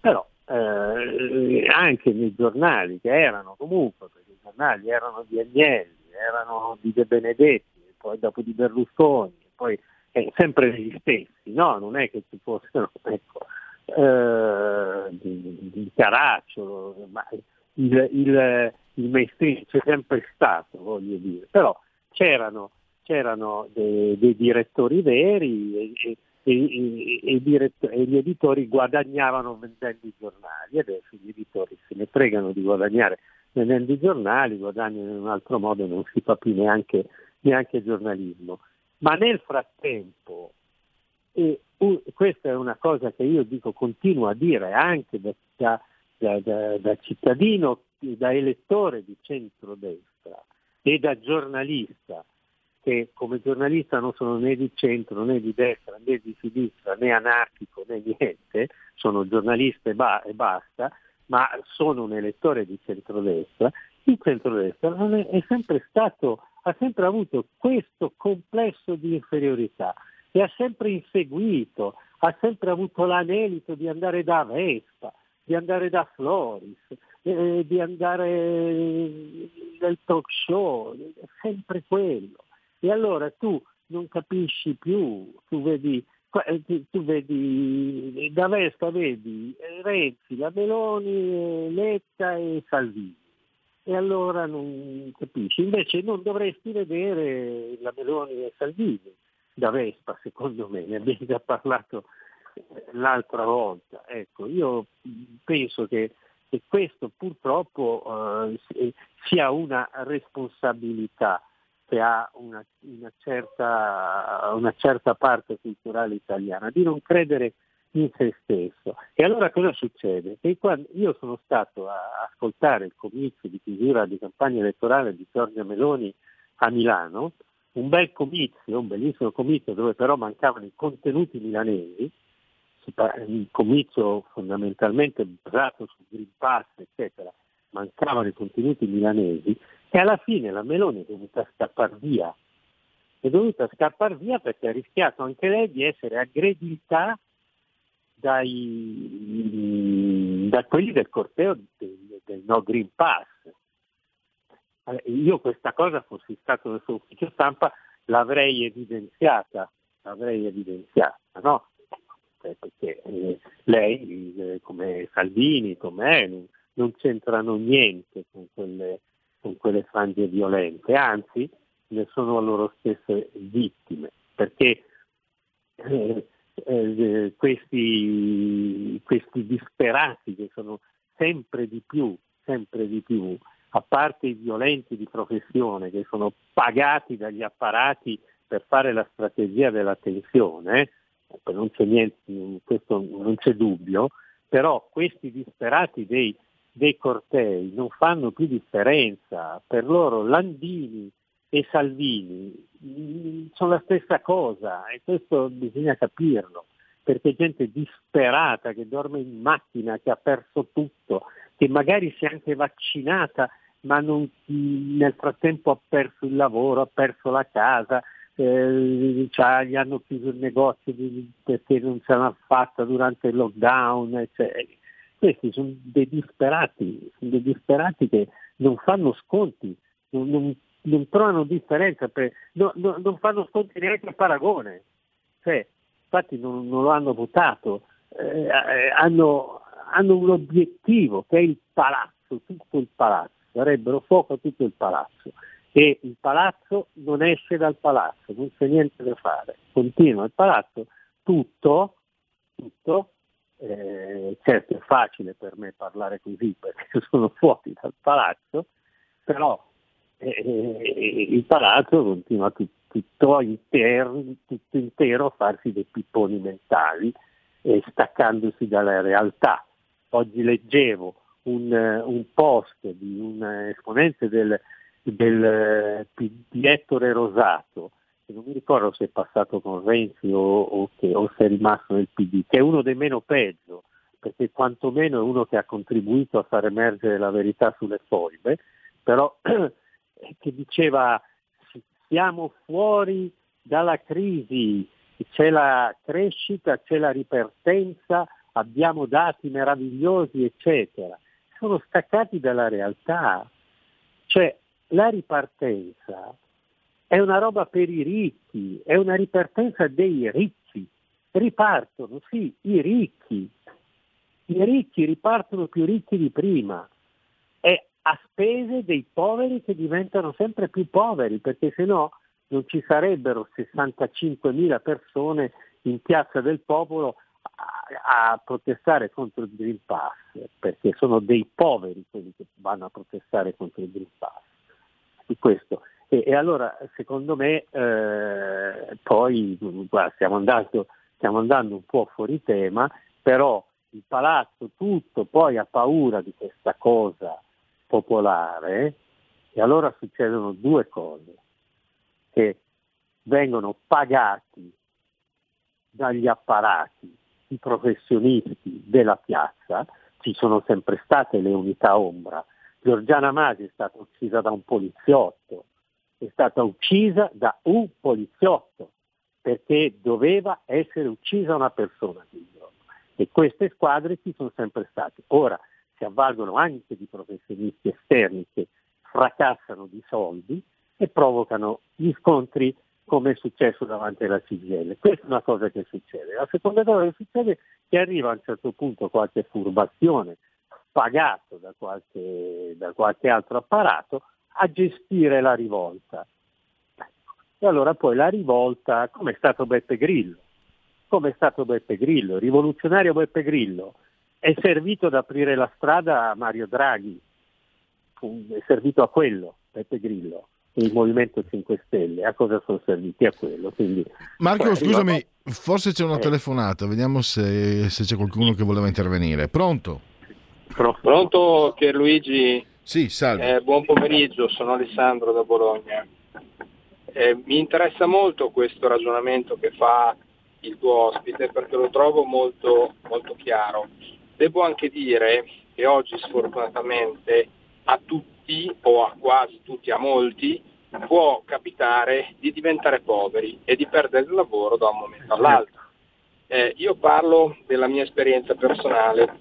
però eh, anche nei giornali che erano comunque, perché i giornali erano di Agnelli, erano di De Benedetti, poi dopo di Berlusconi, poi eh, sempre gli stessi, no? Non è che ci fossero, ecco, eh, di, Caracciolo, ma il, il, il mainstream c'è sempre stato, voglio dire, però c'erano, c'erano dei, dei direttori veri e, e, e, e, dirett- gli editori guadagnavano vendendo i giornali, adesso gli editori se ne fregano di guadagnare vendendo i giornali, guadagnano in un altro modo, non si fa più neanche, neanche giornalismo. Ma nel frattempo, e questa è una cosa che io dico, continuo a dire anche da, da, da, da, cittadino, da elettore di centrodestra e da giornalista, che come giornalista non sono né di centro né di destra né di sinistra né anarchico né niente, sono giornalista e, ba- e basta, ma sono un elettore di centrodestra, il centrodestra è, è sempre stato, ha sempre avuto questo complesso di inferiorità e ha sempre inseguito, ha sempre avuto l'anelito di andare da Vespa, di andare da Floris, eh, di andare nel talk show, sempre quello. E allora tu non capisci più, tu vedi, tu vedi da Vespa vedi Renzi, la Meloni, Letta e Salvini. E allora non capisci. Invece non dovresti vedere la Meloni e Salvini da Vespa, secondo me, ne abbiamo già parlato l'altra volta. ecco, io penso che, che questo purtroppo eh, sia una responsabilità che ha una, una, certa, una certa parte culturale italiana, di non credere in se stesso. E allora cosa succede? Che quando io sono stato a ascoltare il comizio di chiusura di campagna elettorale di Giorgia Meloni a Milano, un bel comizio, un bellissimo comizio dove però mancavano i contenuti milanesi, un comizio fondamentalmente basato sul Green Pass, eccetera, mancavano i contenuti milanesi e alla fine la Meloni è dovuta scappare via. È dovuta scappare via perché ha rischiato anche lei di essere aggredita dai, da quelli del corteo del, del No Green Pass. Io questa cosa, fossi stato nel suo ufficio stampa, l'avrei evidenziata, l'avrei evidenziata, no? Eh, perché eh, lei, eh, come Salvini, come non, non c'entrano niente con quelle, con quelle frange violente, anzi ne sono loro stesse vittime, perché eh, eh, questi, questi disperati che sono sempre di più, sempre di più, a parte i violenti di professione che sono pagati dagli apparati per fare la strategia della tensione, non c'è niente, questo non c'è dubbio, però questi disperati dei, dei cortei non fanno più differenza, per loro Landini e Salvini sono la stessa cosa e questo bisogna capirlo, perché gente disperata che dorme in macchina, che ha perso tutto, che magari si è anche vaccinata ma non, nel frattempo ha perso il lavoro, ha perso la casa, eh, cioè, gli hanno chiuso il negozio perché non ce l'hanno fatta durante il lockdown. Cioè, questi sono dei disperati, sono dei disperati che non fanno sconti, non, non, non trovano differenza, per, no, no, non fanno sconti neanche a paragone. Cioè, infatti non, non, lo hanno votato, eh, eh hanno, hanno un obiettivo che è il palazzo, tutto il palazzo darebbero fuoco a tutto il palazzo e il palazzo non esce dal palazzo, non c'è niente da fare, continua il palazzo, tutto, tutto, eh, certo è facile per me parlare così perché sono fuori dal palazzo, però eh, eh il palazzo continua tutto, tutto, intero, tutto intero a farsi dei pipponi mentali e staccandosi dalla realtà. Oggi leggevo un, un post di un esponente del, del di Ettore Rosato, che non mi ricordo se è passato con Renzi o, o, che, o se è rimasto nel PD, che è uno dei meno peggio, perché quantomeno è uno che ha contribuito a far emergere la verità sulle foibe, però che diceva siamo fuori dalla crisi, c'è la crescita, c'è la ripartenza, abbiamo dati meravigliosi, eccetera sono staccati dalla realtà. Cioè la ripartenza è una roba per i ricchi, è una ripartenza dei ricchi. Ripartono, sì, i ricchi. I ricchi ripartono più ricchi di prima e a spese dei poveri che diventano sempre più poveri, perché se no non ci sarebbero 65.000 persone in piazza del popolo a, protestare contro il Green Pass, perché sono dei poveri quelli che vanno a protestare contro il Green Pass. Di questo. E, e allora secondo me eh, poi guarda, stiamo, andando, stiamo andando un po' fuori tema, però il palazzo tutto poi ha paura di questa cosa popolare e allora succedono due cose, che vengono pagati dagli apparati i professionisti della piazza, ci sono sempre state le unità ombra. Giorgiana Masi è stata uccisa da un poliziotto, è stata uccisa da un poliziotto perché doveva essere uccisa una persona. E queste squadre ci sono sempre state. Ora si avvalgono anche di professionisti esterni che fracassano di soldi e provocano gli scontri come è successo davanti alla CGL. Questa è una cosa che succede. La seconda cosa che succede è che arriva a un certo punto qualche furbazione pagato da qualche, da qualche altro apparato a gestire la rivolta. E allora poi la rivolta, come è stato Beppe Grillo, come è stato Beppe Grillo, il rivoluzionario Beppe Grillo, è servito ad aprire la strada a Mario Draghi, è servito a quello Beppe Grillo il Movimento 5 Stelle, a cosa sono serviti a quello. Quindi, Marco, poi scusami, forse c'è una Eh. telefonata, vediamo se, se c'è qualcuno che voleva intervenire. Pronto? Pronto Pierluigi? Sì, salve. Eh, buon pomeriggio, sono Alessandro da Bologna. Eh, mi interessa molto questo ragionamento che fa il tuo ospite perché lo trovo molto, molto chiaro. Devo anche dire che oggi sfortunatamente a tutti o a quasi tutti, a molti, può capitare di diventare poveri e di perdere il lavoro da un momento all'altro. Eh, io parlo della mia esperienza personale.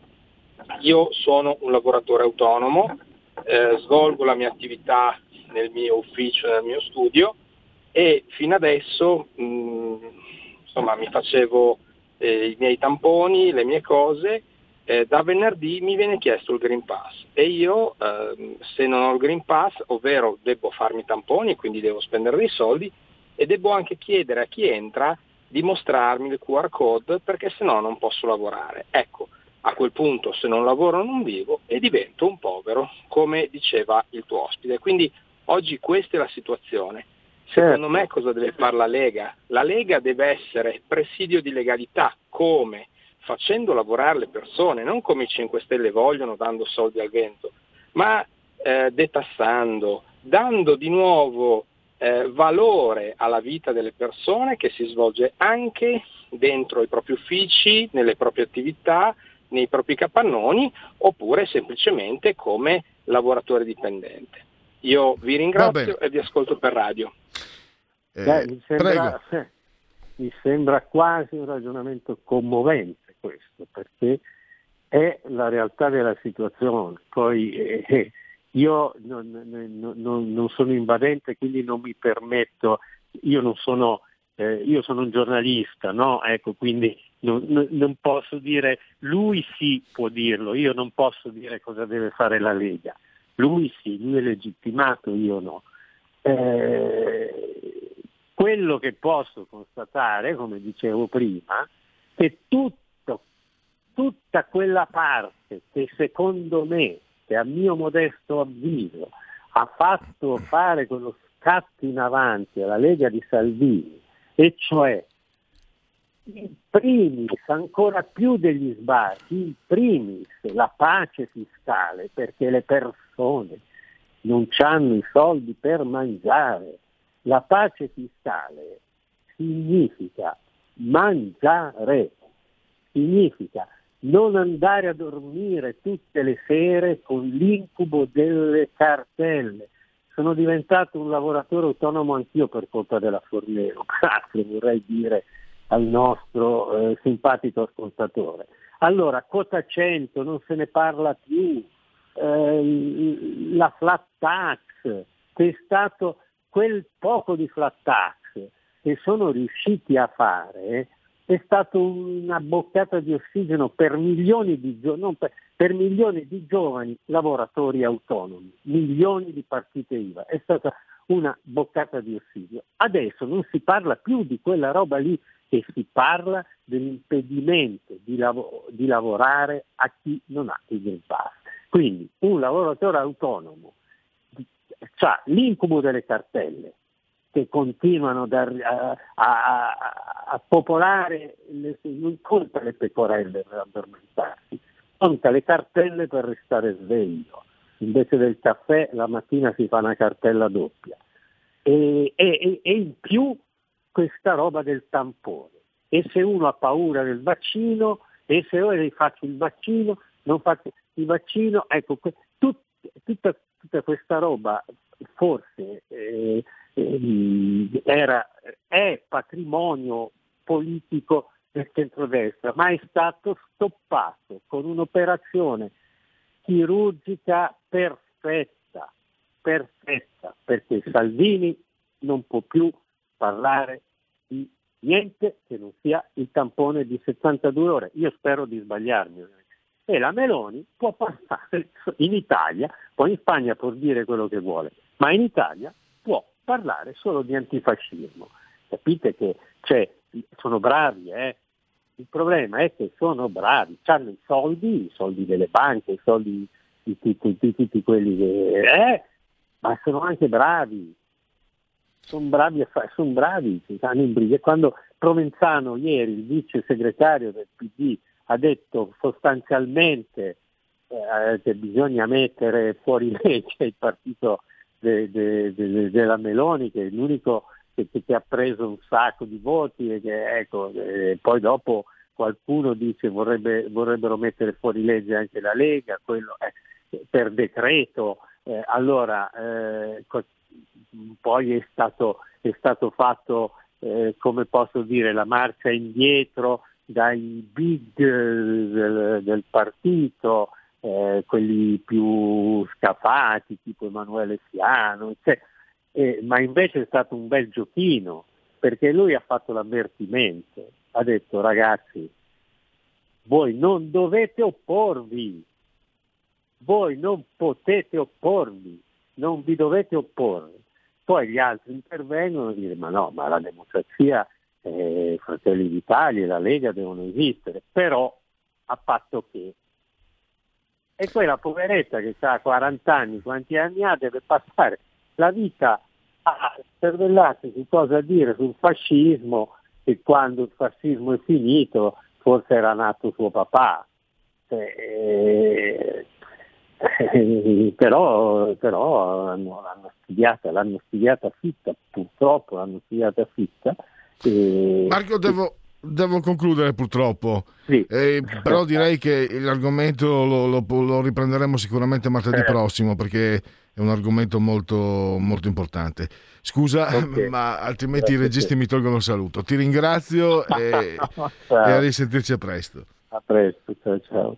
Io sono un lavoratore autonomo, eh, svolgo la mia attività nel mio ufficio, nel mio studio e fino adesso mh, insomma, mi facevo eh, i miei tamponi, le mie cose. Eh, da venerdì mi viene chiesto il Green Pass e io ehm, se non ho il Green Pass, ovvero devo farmi tamponi, quindi devo spendere dei soldi e devo anche chiedere a chi entra di mostrarmi il QR code perché se no non posso lavorare. Ecco, a quel punto se non lavoro non vivo e divento un povero, come diceva il tuo ospite. Quindi oggi questa è la situazione. Secondo me cosa deve fare la Lega? La Lega deve essere presidio di legalità, come? Facendo lavorare le persone, non come i 5 Stelle vogliono, dando soldi al vento, ma eh, detassando, dando di nuovo eh, valore alla vita delle persone che si svolge anche dentro i propri uffici, nelle proprie attività, nei propri capannoni, oppure semplicemente come lavoratore dipendente. Io vi ringrazio e vi ascolto per radio. Beh, mi, sembra, mi sembra quasi un ragionamento commovente questo, perché è la realtà della situazione. Poi eh, io non, non- non- sono invadente, quindi non mi permetto, io non sono, eh, io sono un giornalista, no? Ecco, quindi non, non- posso dire, lui sì può dirlo, io non posso dire cosa deve fare la Lega. Lui sì, lui è legittimato, io no. Eh, quello che posso constatare, come dicevo prima, che tutto, tutta quella parte che secondo me, che a mio modesto avviso, ha fatto fare quello scatto in avanti alla Lega di Salvini, e cioè in primis, ancora più degli sbarchi, in primis la pace fiscale, perché le persone non hanno i soldi per mangiare. La pace fiscale significa mangiare, significa non andare a dormire tutte le sere con l'incubo delle cartelle. Sono diventato un lavoratore autonomo anch'io per colpa della Fornero, grazie vorrei dire al nostro eh, simpatico ascoltatore. Allora, quota 100 non se ne parla più, eh, la flat tax, che è stato quel poco di flat tax che sono riusciti a fare, è stato una boccata di ossigeno per milioni di, per, per milioni di giovani lavoratori autonomi, milioni di partite IVA. È stata una boccata di ossigeno. Adesso non si parla più di quella roba lì, e si parla dell'impedimento di, lavo- di lavorare a chi non ha il Green Pass. Quindi un lavoratore autonomo ha l'incubo delle cartelle che continuano arri- a, a- a- popolare, le, non conta le pecorelle per addormentarsi, conta le cartelle per restare sveglio. Invece del caffè la mattina si fa una cartella doppia. E, e- e in più questa roba del tampone. E se uno ha paura del vaccino, e se ora faccio il vaccino, non faccio il vaccino, ecco, tut- tutta, tutta questa roba forse eh, era, è patrimonio politico del centrodestra, ma è stato stoppato con un'operazione chirurgica perfetta, perfetta, perché Salvini non può più parlare di niente che non sia il tampone di 72 ore. Io spero di sbagliarmi. E la Meloni può parlare in Italia, poi in Spagna può dire quello che vuole, ma in Italia parlare solo di antifascismo. Capite che c'è, sono bravi, eh? Il problema è che sono bravi, hanno i soldi, i soldi delle banche, i soldi di, tutti quelli che... Eh, ma sono anche bravi, sono bravi, fa- sono bravi. Quando Provenzano ieri, il vice segretario del PD, ha detto sostanzialmente eh, che bisogna mettere fuori legge il partito de, de, de, della Meloni, che è l'unico che, che, ha preso un sacco di voti e che ecco, eh, poi dopo qualcuno dice vorrebbe, vorrebbero mettere fuori legge anche la Lega, quello è per decreto. Eh, allora, eh, poi è stato, è stato fatto, eh, come posso dire, la marcia indietro dai big del, del partito, eh, quelli più scafati, tipo Emanuele cioè, eh, ma invece è stato un bel giochino, perché lui ha fatto l'avvertimento, ha detto ragazzi, voi non dovete opporvi, voi non potete opporvi, non vi dovete opporre. Poi gli altri intervengono e dicono ma no, ma la democrazia, eh, Fratelli d'Italia e la Lega devono esistere, però a patto che. E poi la poveretta che ha 40 anni, quanti anni ha, deve passare la vita a cervellarsi su cosa dire sul fascismo e quando il fascismo è finito forse era nato suo papà. Eh, eh, però, però hanno, l'hanno, studiata, l'hanno studiata fitta, purtroppo l'hanno studiata fitta. E... Marco, devo, devo concludere purtroppo, sì. eh, però direi che l'argomento lo, lo, lo riprenderemo sicuramente martedì eh. prossimo perché è un argomento molto, molto importante. Scusa, okay. ma altrimenti Grazie i registi mi tolgono il saluto. Ti ringrazio e, e a risentirci a presto. A presto, ciao ciao.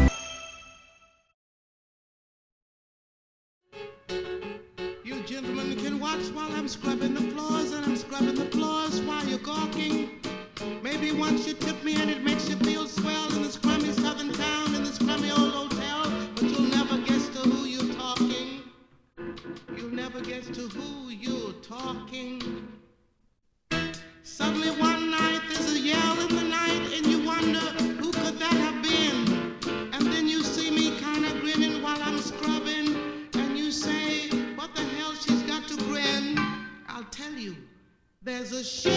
you. There's a ship,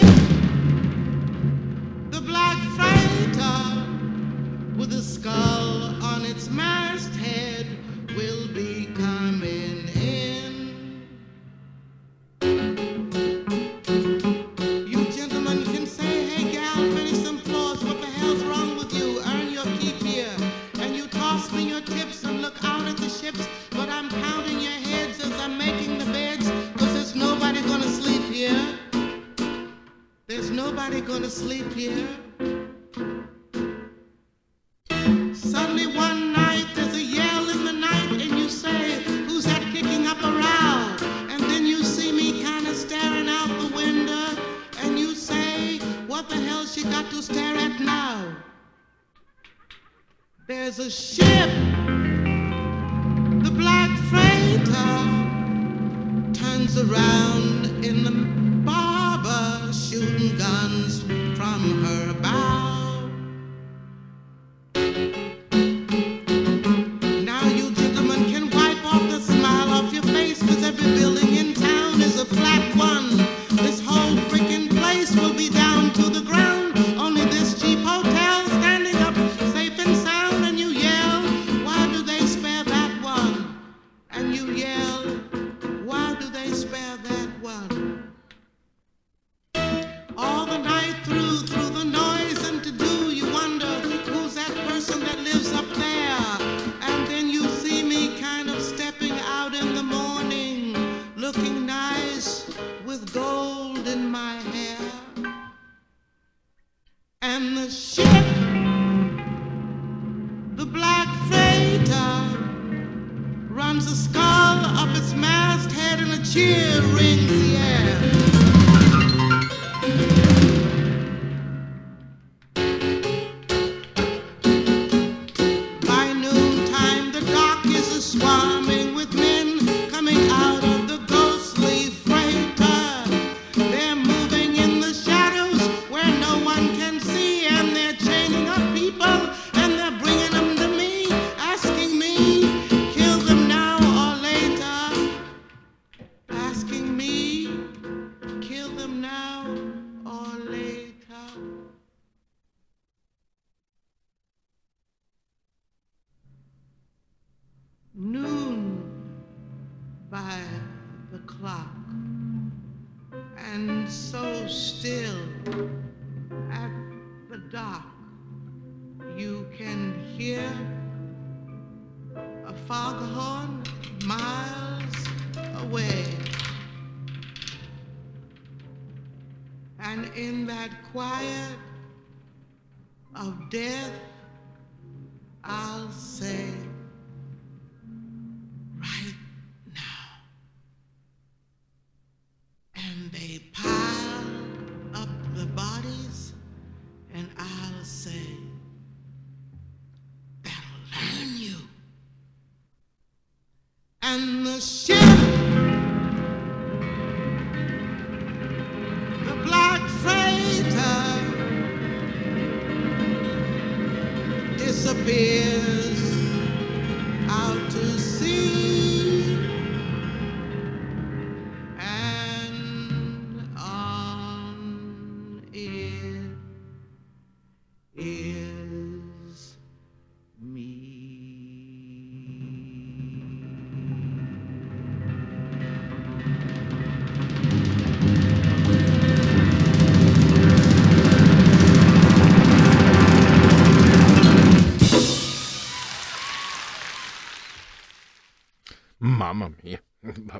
the Black Freighter, with a skull on its mast.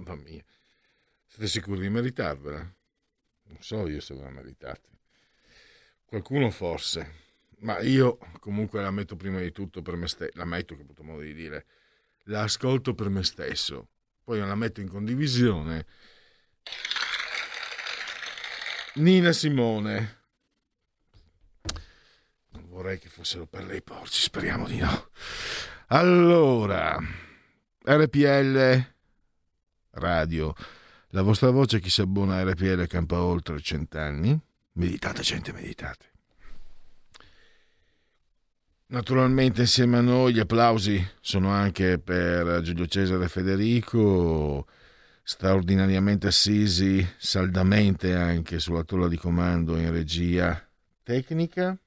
Mamma mia. Siete sicuri di meritarvela? Non so io se ve la meritate. Qualcuno forse, ma io comunque la metto prima di tutto per me stesso, la metto che ho avuto modo di dire, la ascolto per me stesso, poi la metto in condivisione. Nina Simone. Non vorrei che fossero per lei porci, speriamo di no. Allora, RPL Radio, la vostra voce chi si abbona a RPL campa oltre cent'anni. Meditate, gente, meditate. Naturalmente insieme a noi gli applausi sono anche per Giulio Cesare Federico, straordinariamente assisi saldamente anche sulla tolla di comando in regia tecnica.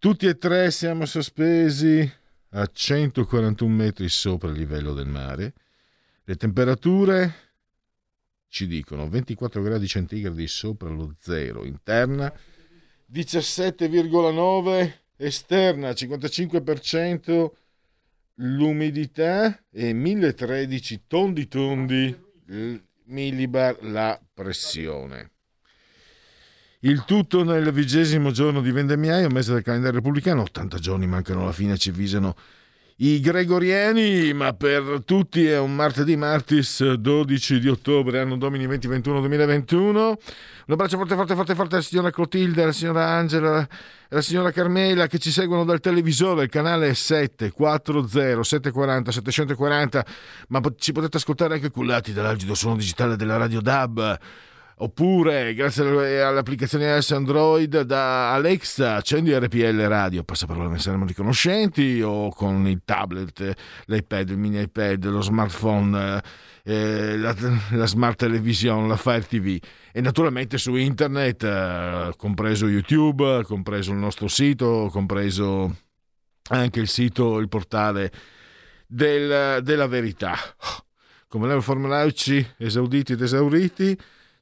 Tutti e tre siamo sospesi a 141 metri sopra il livello del mare. Le temperature ci dicono 24 gradi centigradi sopra lo zero interna, 17,9 esterna, 55% l'umidità e 1013 tondi tondi millibar la pressione. Il tutto nel vigesimo giorno di vendemmiaio, mese del calendario repubblicano, 80 giorni mancano alla fine, ci visano i gregoriani, ma per tutti è un martedì martis 12 di ottobre, anno domini 2021-2021. Un abbraccio forte, forte, forte, forte alla signora Clotilde, alla signora Angela, alla signora Carmela che ci seguono dal televisore, il canale 740 740 740, ma ci potete ascoltare anche cullati dall'algido suono digitale della Radio DAB oppure grazie all'applicazione iOS Android da Alexa accendi RPL Radio, passaparola ne saremo riconoscenti o con il tablet, l'iPad, il mini iPad, lo smartphone, eh, la, la, smart television, la Fire TV e naturalmente su internet, eh, compreso YouTube, compreso il nostro sito, compreso anche il sito, il portale del, della verità. Come lei formulaici esauditi ed esauriti,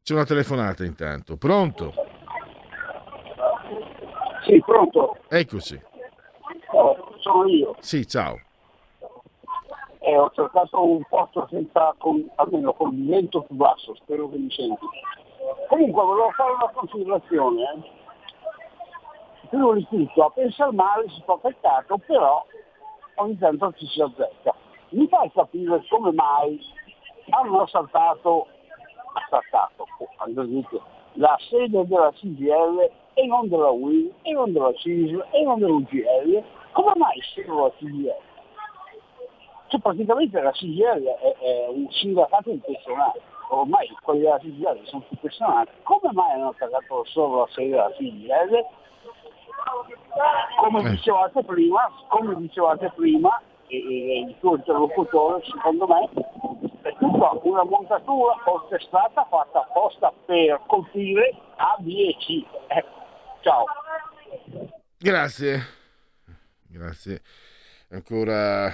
c'è una telefonata intanto. Pronto? Sì, pronto. Eccoci. Oh, sono io. Sì, ciao. Eh, ho cercato un posto senza, con, almeno con il vento più basso, spero che mi senti. Comunque volevo fare una considerazione. Eh. Prima di tutto, a pensare male si fa peccato, però ogni tanto ci si azzecca. Mi fai capire come mai hanno assaltato, assaltato aggredito, la sede della CGL e non della UIL e non della CISL e non dell'UGL. Come mai solo la CGL? Cioè praticamente la CGL è, è un sindacato intenzionale, ormai quelli della CGL sono tutti personali, come mai hanno attaccato solo la sede della CGL? Come dicevate prima, come dicevate prima, e, e il tuo interlocutore secondo me è tutta una montatura orchestrata fatta apposta per colpire A, B e C. Ecco. Ciao. Grazie. Grazie. Ancora...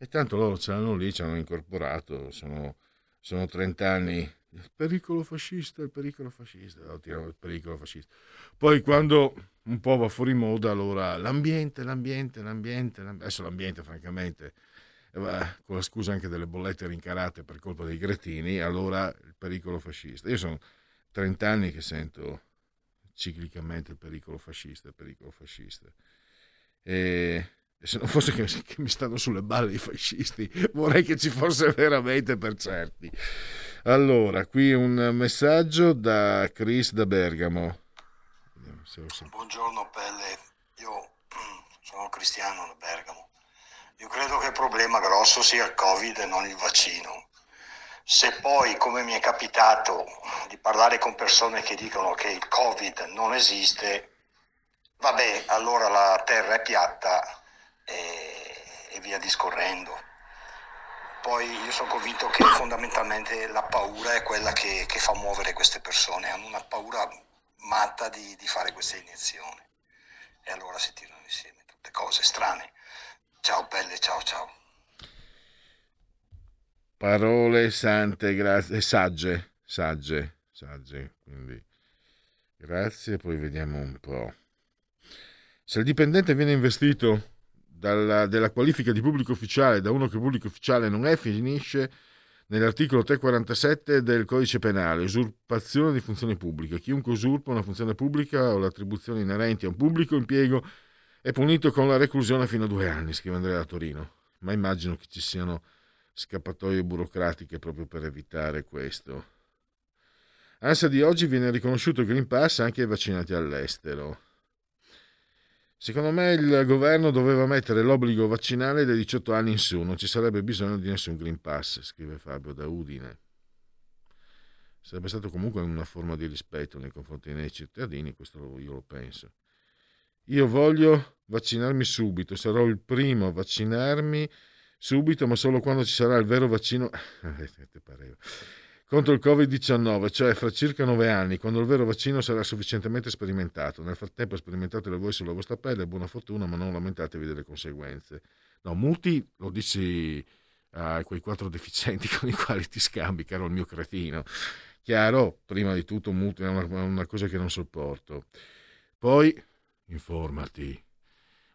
E tanto loro ce l'hanno lì, ci hanno incorporato, sono, sono 30 anni. Il pericolo fascista, il pericolo fascista, no, il pericolo fascista. Poi quando un po' va fuori moda, allora l'ambiente, l'ambiente, l'ambiente, l'ambiente. adesso l'ambiente francamente, eh, con la scusa anche delle bollette rincarate per colpa dei gretini, allora il pericolo fascista. Io sono 30 anni che sento ciclicamente il pericolo fascista, il pericolo fascista. E, se non fosse che, che, mi stanno sulle balle i fascisti, vorrei che ci fosse veramente per certi. Allora, qui un messaggio da Chris da Bergamo. Buongiorno Pelle, io sono Cristiano da Bergamo. Io credo che il problema grosso sia il Covid e non il vaccino se poi, come mi è capitato di parlare con persone che dicono che il Covid non esiste, vabbè, allora la terra è piatta e, e via discorrendo. Poi io sono convinto che fondamentalmente la paura è quella che, che fa muovere queste persone, hanno una paura matta di, di fare questa iniezione e allora si tirano insieme tutte cose strane. Ciao Pelle, ciao ciao. Parole sante, grazie, sagge, sagge, sagge, quindi grazie, poi vediamo un po'. Se il dipendente viene investito dalla, della qualifica di pubblico ufficiale da uno che pubblico ufficiale non è, finisce nell'articolo 347 del codice penale, usurpazione di funzioni pubbliche. Chiunque usurpa una funzione pubblica o le attribuzioni inerenti a un pubblico impiego è punito con la reclusione fino a due anni, scrive Andrea da Torino. Ma immagino che ci siano scappatoie burocratiche proprio per evitare questo. ANSA di oggi viene riconosciuto Green Pass anche ai vaccinati all'estero. Secondo me il governo doveva mettere l'obbligo vaccinale dai 18 anni in su, non ci sarebbe bisogno di nessun Green Pass, scrive Fabio da Udine. Sarebbe stato comunque una forma di rispetto nei confronti dei cittadini, questo io lo penso. Io voglio vaccinarmi subito, sarò il primo a vaccinarmi subito, ma solo quando ci sarà il vero vaccino contro il Covid-19, cioè fra circa nove anni, quando il vero vaccino sarà sufficientemente sperimentato. Nel frattempo sperimentatelo voi sulla vostra pelle, buona fortuna, ma non lamentatevi delle conseguenze. No, muti lo dici a quei quattro deficienti con i quali ti scambi, caro il mio cretino. Chiaro, prima di tutto muti è una, una cosa che non sopporto. Poi informati,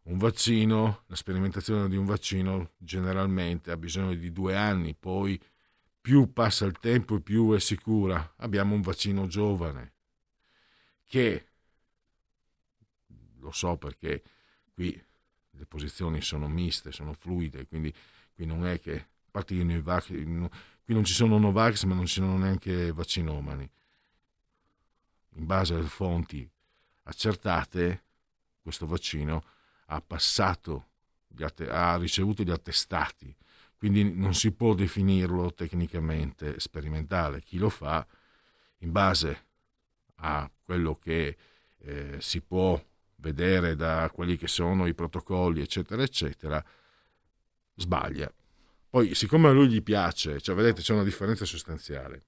un vaccino, la sperimentazione di un vaccino generalmente ha bisogno di due anni, poi più passa il tempo più è sicura. Abbiamo un vaccino giovane che, lo so perché qui le posizioni sono miste, sono fluide, quindi qui non è che, a parte i Novax, qui non ci sono Novax ma non ci sono neanche vaccinomani. In base alle fonti accertate, questo vaccino ha passato, ha ricevuto gli attestati, quindi non si può definirlo tecnicamente sperimentale. Chi lo fa, in base a quello che eh, si può vedere da quelli che sono i protocolli, eccetera, eccetera, sbaglia. Poi, siccome a lui gli piace, cioè, vedete, c'è una differenza sostanziale.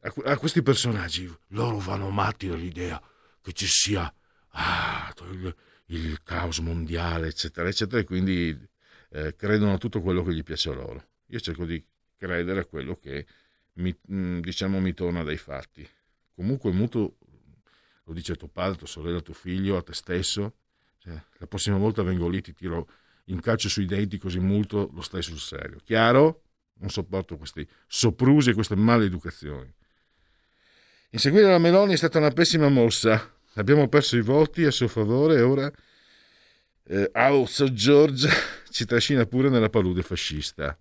A, a questi personaggi, loro vanno matti dall'idea che ci sia ah, il, il caos mondiale, eccetera, eccetera, e quindi eh, credono a tutto quello che gli piace a loro. Io cerco di credere a quello che mi, mm, diciamo mi torna dai fatti. Comunque muto, lo dice tuo padre, tua sorella, tuo figlio, a te stesso. Cioè, la prossima volta vengo lì, ti tiro in calcio sui denti così molto lo stai sul serio. Chiaro? Non sopporto questi soprusi e queste maleducazioni. Inseguire la Meloni è stata una pessima mossa. Abbiamo perso i voti a suo favore e ora eh, House George ci trascina pure nella palude fascista.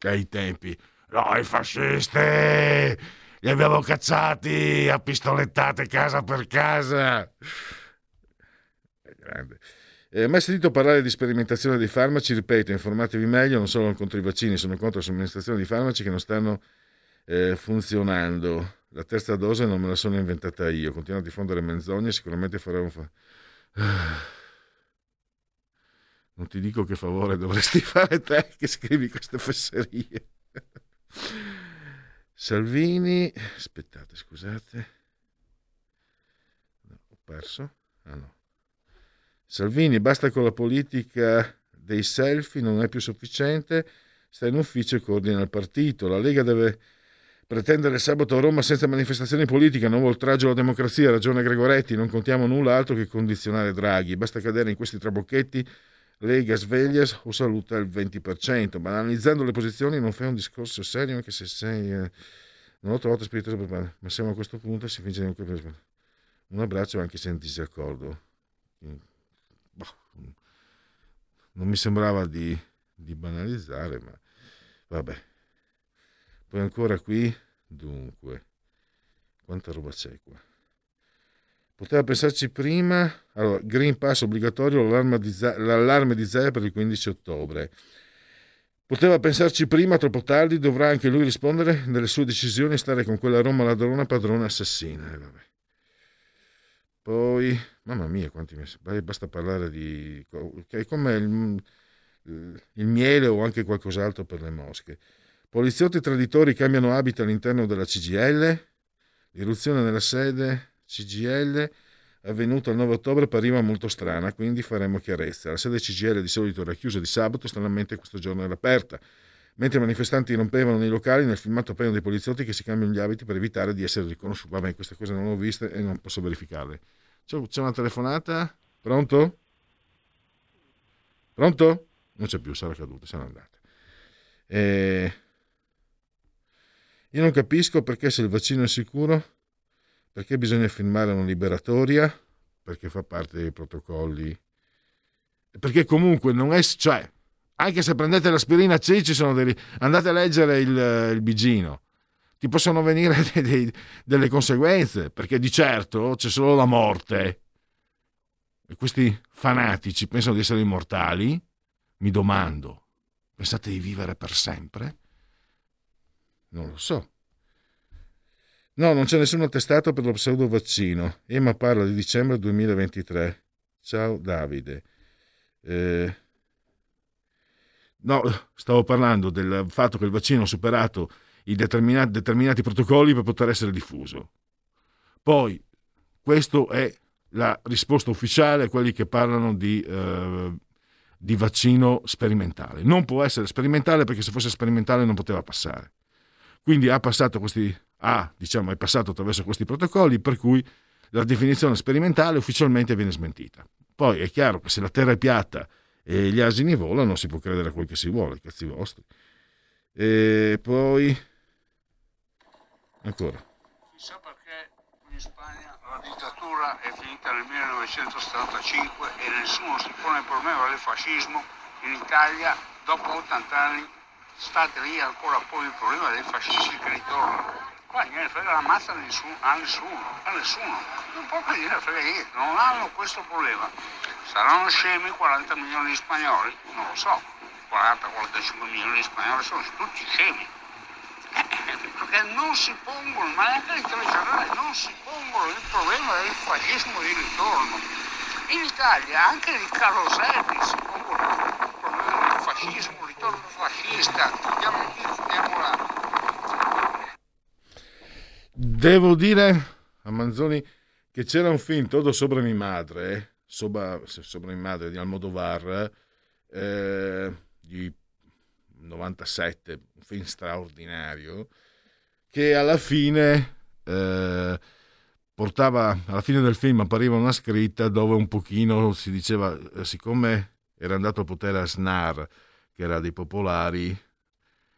ai tempi. No, i fascisti! Li abbiamo cacciati a pistolettate casa per casa. È grande. Eh, mai sentito parlare di sperimentazione dei farmaci? Ripeto, informatevi meglio, non sono contro i vaccini, sono contro la somministrazione di farmaci che non stanno eh, funzionando. La terza dose non me la sono inventata io, continuo a diffondere menzogne, sicuramente farò un... Fa- non ti dico che favore dovresti fare te che scrivi queste fesserie. Salvini, aspettate, scusate. No, ho perso. Ah no. Salvini, basta con la politica dei selfie, non è più sufficiente, sta in ufficio e coordina il partito. La Lega deve pretendere sabato a Roma senza manifestazioni politiche, nuovo oltraggio alla democrazia, ragione Gregoretti, non contiamo nulla altro che condizionare Draghi. Basta cadere in questi trabocchetti, Lega sveglia o saluta il 20%. Ma analizzando le posizioni non fai un discorso serio anche se sei... Eh, non ho trovato spiritoso per ma siamo a questo punto si finge un abbraccio anche se in disaccordo non mi sembrava di, di banalizzare, ma vabbè. Poi ancora qui, dunque, quanta roba c'è qua? Poteva pensarci prima, allora, Green Pass obbligatorio, l'allarme di, l'allarme di Zaya per il 15 ottobre. Poteva pensarci prima, troppo tardi, dovrà anche lui rispondere delle sue decisioni e stare con quella Roma ladrona padrona assassina. Eh, Poi Mamma mia, quanti mesi. Basta parlare di... è come il, il miele o anche qualcos'altro per le mosche. Poliziotti traditori cambiano abito all'interno della CGL. L'irruzione nella sede CGL avvenuta il 9 ottobre appariva molto strana, quindi faremo chiarezza. La sede CGL di solito era chiusa di sabato, stranamente questo giorno era aperta. Mentre i manifestanti rompevano nei locali, nel filmato appaiono dei poliziotti che si cambiano gli abiti per evitare di essere riconosciuti. Vabbè, queste cose non le ho viste e non posso verificarle. C'è una telefonata? Pronto? Pronto? Non c'è più, sarà caduta, sono andate. E... Io non capisco perché se il vaccino è sicuro, perché bisogna firmare una liberatoria, perché fa parte dei protocolli. Perché comunque non è... Cioè, anche se prendete l'aspirina C ci sono dei... Andate a leggere il, il bigino ti possono venire dei, dei, delle conseguenze, perché di certo c'è solo la morte. E questi fanatici pensano di essere immortali? Mi domando, pensate di vivere per sempre? Non lo so. No, non c'è nessun attestato per lo pseudo vaccino. Emma parla di dicembre 2023. Ciao Davide. Eh... No, stavo parlando del fatto che il vaccino ha superato i determinati, determinati protocolli per poter essere diffuso. Poi, questa è la risposta ufficiale a quelli che parlano di, eh, di vaccino sperimentale. Non può essere sperimentale perché se fosse sperimentale non poteva passare. Quindi ha passato questi, ha, diciamo, è passato attraverso questi protocolli per cui la definizione sperimentale ufficialmente viene smentita. Poi è chiaro che se la terra è piatta e gli asini volano si può credere a quel che si vuole, cazzi vostri. E poi Ancora. Chissà perché in Spagna la dittatura è finita nel 1975 e nessuno si pone il problema del fascismo. In Italia, dopo 80 anni, state lì ancora poi il problema dei fascisti che ritornano. Qua gliene frega la mazza a nessuno, a nessuno, a nessuno. Un po' che gliene frega niente, non hanno questo problema. Saranno scemi 40 milioni di spagnoli? Non lo so. 40-45 milioni di spagnoli sono tutti scemi perché non si pongono, ma neanche i telegiornali non si pongono il problema del fascismo di ritorno. In Italia anche il Carlo Serri si pongono il problema del fascismo, il ritorno fascista, andiamo là. Devo dire a Manzoni che c'era un film Todo sobre mi madre, sopra, sopra mi madre di Almodovar, eh, di 97, un film straordinario, che alla fine eh, portava, alla fine del film appariva una scritta dove un pochino si diceva, eh, siccome era andato a potere a Snar, che era dei popolari,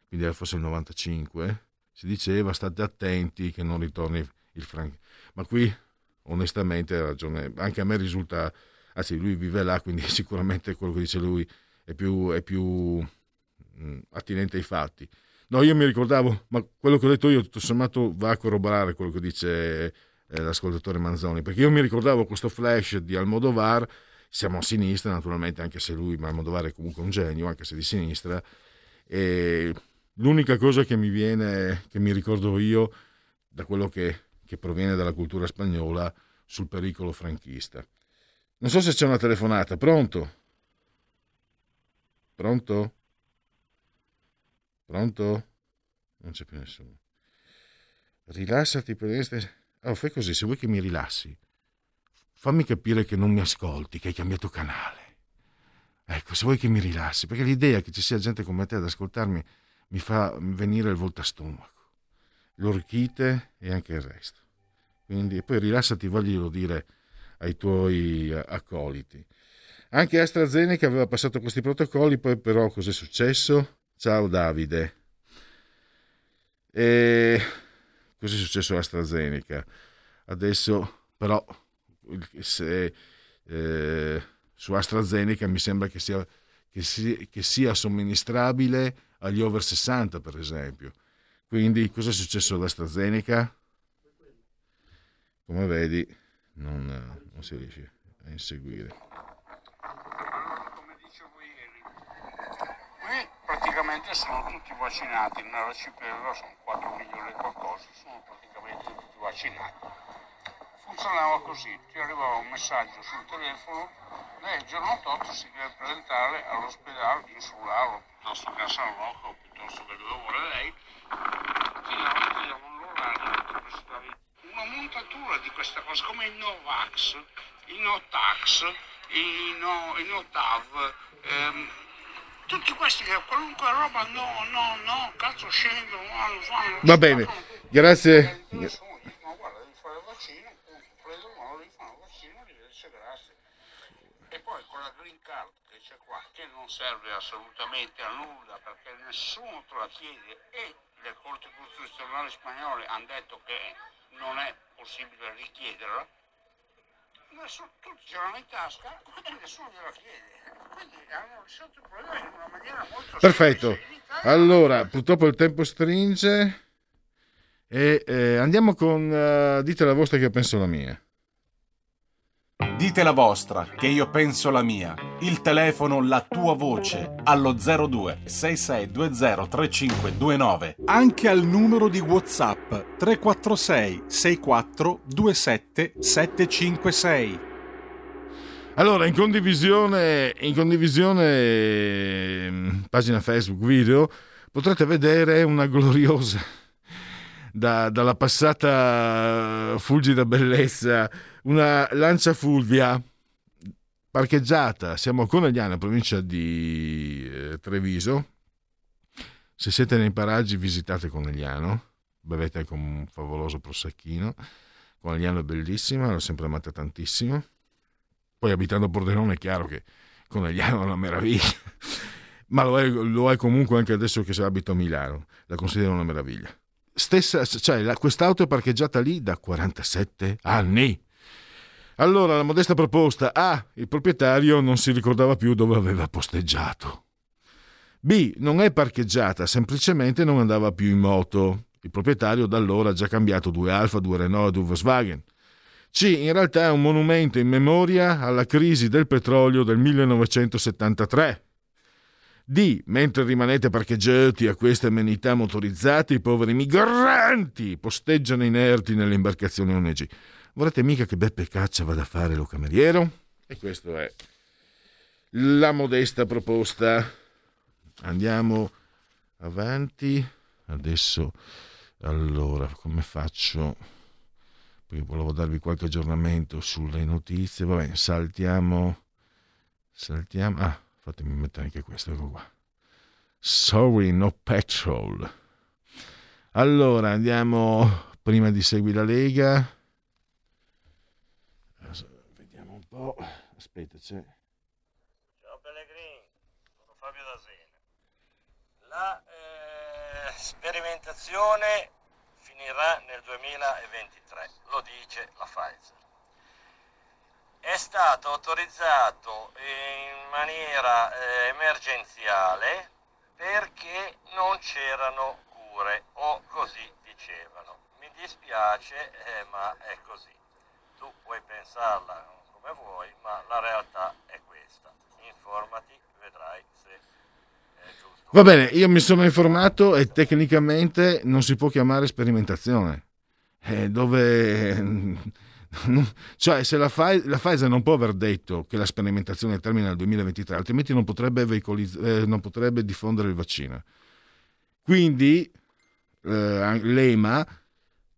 quindi era forse il 95, si diceva state attenti che non ritorni il Frank. Ma qui onestamente ha ragione, anche a me risulta, anzi lui vive là, quindi sicuramente quello che dice lui è più, è più Mm, attinente ai fatti. No, io mi ricordavo, ma quello che ho detto io tutto sommato va a corroborare quello che dice eh, l'ascoltatore Manzoni, perché io mi ricordavo questo flash di Almodovar, siamo a sinistra naturalmente, anche se lui, ma Almodovar è comunque un genio, anche se di sinistra, e l'unica cosa che mi viene, che mi ricordo io, da quello che, che proviene dalla cultura spagnola, sul pericolo franchista. Non so se c'è una telefonata, pronto? Pronto? Pronto? Non c'è più nessuno. Rilassati per. Oh, fai così, se vuoi che mi rilassi, fammi capire che non mi ascolti, che hai cambiato canale. Ecco, se vuoi che mi rilassi, perché l'idea che ci sia gente come te ad ascoltarmi mi fa venire il volto a stomaco, l'orchite e anche il resto. Quindi, poi rilassati, voglio dire ai tuoi accoliti. Anche AstraZeneca aveva passato questi protocolli, poi però cos'è successo? Ciao Davide. E cos'è successo all'AstraZeneca? Adesso però se, eh, su AstraZeneca mi sembra che sia, che, sia, che sia somministrabile agli over 60 per esempio. Quindi cosa è successo all'AstraZeneca? Come vedi non, non si riesce a inseguire. praticamente sono tutti vaccinati, nella città sono 4 milioni e qualcosa, sono praticamente tutti vaccinati. Funzionava così, ti arrivava un messaggio sul telefono, lei il giorno 8 si deve presentare all'ospedale insulare, piuttosto che a San Rocco, piuttosto che dove vuole lei, ti davano l'orario una montatura di questa cosa, come i Novax, i Notax, i, no, i Notav, ehm, tutti questi che qualunque roba no, no, no, cazzo scendono, no, fanno. Va bene, grazie. Ma guarda, devi fare il vaccino, prendono, devi fare il vaccino, arrivederci, grazie. E poi con la green card che c'è qua, che non serve assolutamente a nulla perché nessuno te la chiede e le corti costituzionali spagnole hanno detto che non è possibile richiederla, nessuno, tutti ce l'hanno in tasca e nessuno gliela chiede. Quindi hanno risolto il problema in una maniera molto Perfetto. Allora, purtroppo il tempo stringe e eh, andiamo con uh, dite la vostra che io penso la mia. Dite la vostra, che io penso la mia. Il telefono, la tua voce, allo 02 6620 3529. Anche al numero di WhatsApp 346 64 27 756. Allora, in condivisione, in condivisione, mm, pagina Facebook video, potrete vedere una gloriosa, da, dalla passata fulgida bellezza, una lancia fulvia parcheggiata. Siamo a Conegliano, provincia di eh, Treviso. Se siete nei paraggi, visitate Conegliano, bevete con un favoloso prosecchino. Conegliano è bellissima, l'ho sempre amata tantissimo poi abitando a Pordenone è chiaro che Conegliano è una meraviglia, ma lo è, lo è comunque anche adesso che abito a Milano, la considero una meraviglia. Stessa, cioè, la, quest'auto è parcheggiata lì da 47 anni. Allora, la modesta proposta A. Il proprietario non si ricordava più dove aveva posteggiato. B. Non è parcheggiata, semplicemente non andava più in moto. Il proprietario da allora ha già cambiato due Alfa, due Renault e due Volkswagen. C in realtà è un monumento in memoria alla crisi del petrolio del 1973. D. Mentre rimanete parcheggiati a queste amenità motorizzate, i poveri migranti posteggiano inerti nelle imbarcazioni ONG. Vorrete mica che Beppe Caccia vada a fare lo cameriero? E questa è la modesta proposta. Andiamo avanti. Adesso, allora, come faccio? perché volevo darvi qualche aggiornamento sulle notizie. Va bene, saltiamo. Saltiamo. Ah, fatemi mettere anche questo, ecco qua. Sorry, no petrol. Allora, andiamo prima di Segui la Lega. Vediamo un po'. Aspetta, c'è. Ciao Pellegrini, sono Fabio D'Asena. La eh, sperimentazione finirà nel 2023, lo dice la Pfizer. È stato autorizzato in maniera eh, emergenziale perché c'erano cure, o così dicevano. Mi dispiace, eh, ma è così. Tu puoi pensarla come vuoi, ma la realtà è questa. Informati, vedrai se è giusto. Va bene, io mi sono informato e tecnicamente non si può chiamare sperimentazione. Eh, dove cioè se la, Pfizer non può aver detto che la sperimentazione termina nel 2023 altrimenti non potrebbe, eh, non potrebbe diffondere il vaccino. Quindi eh, l'EMA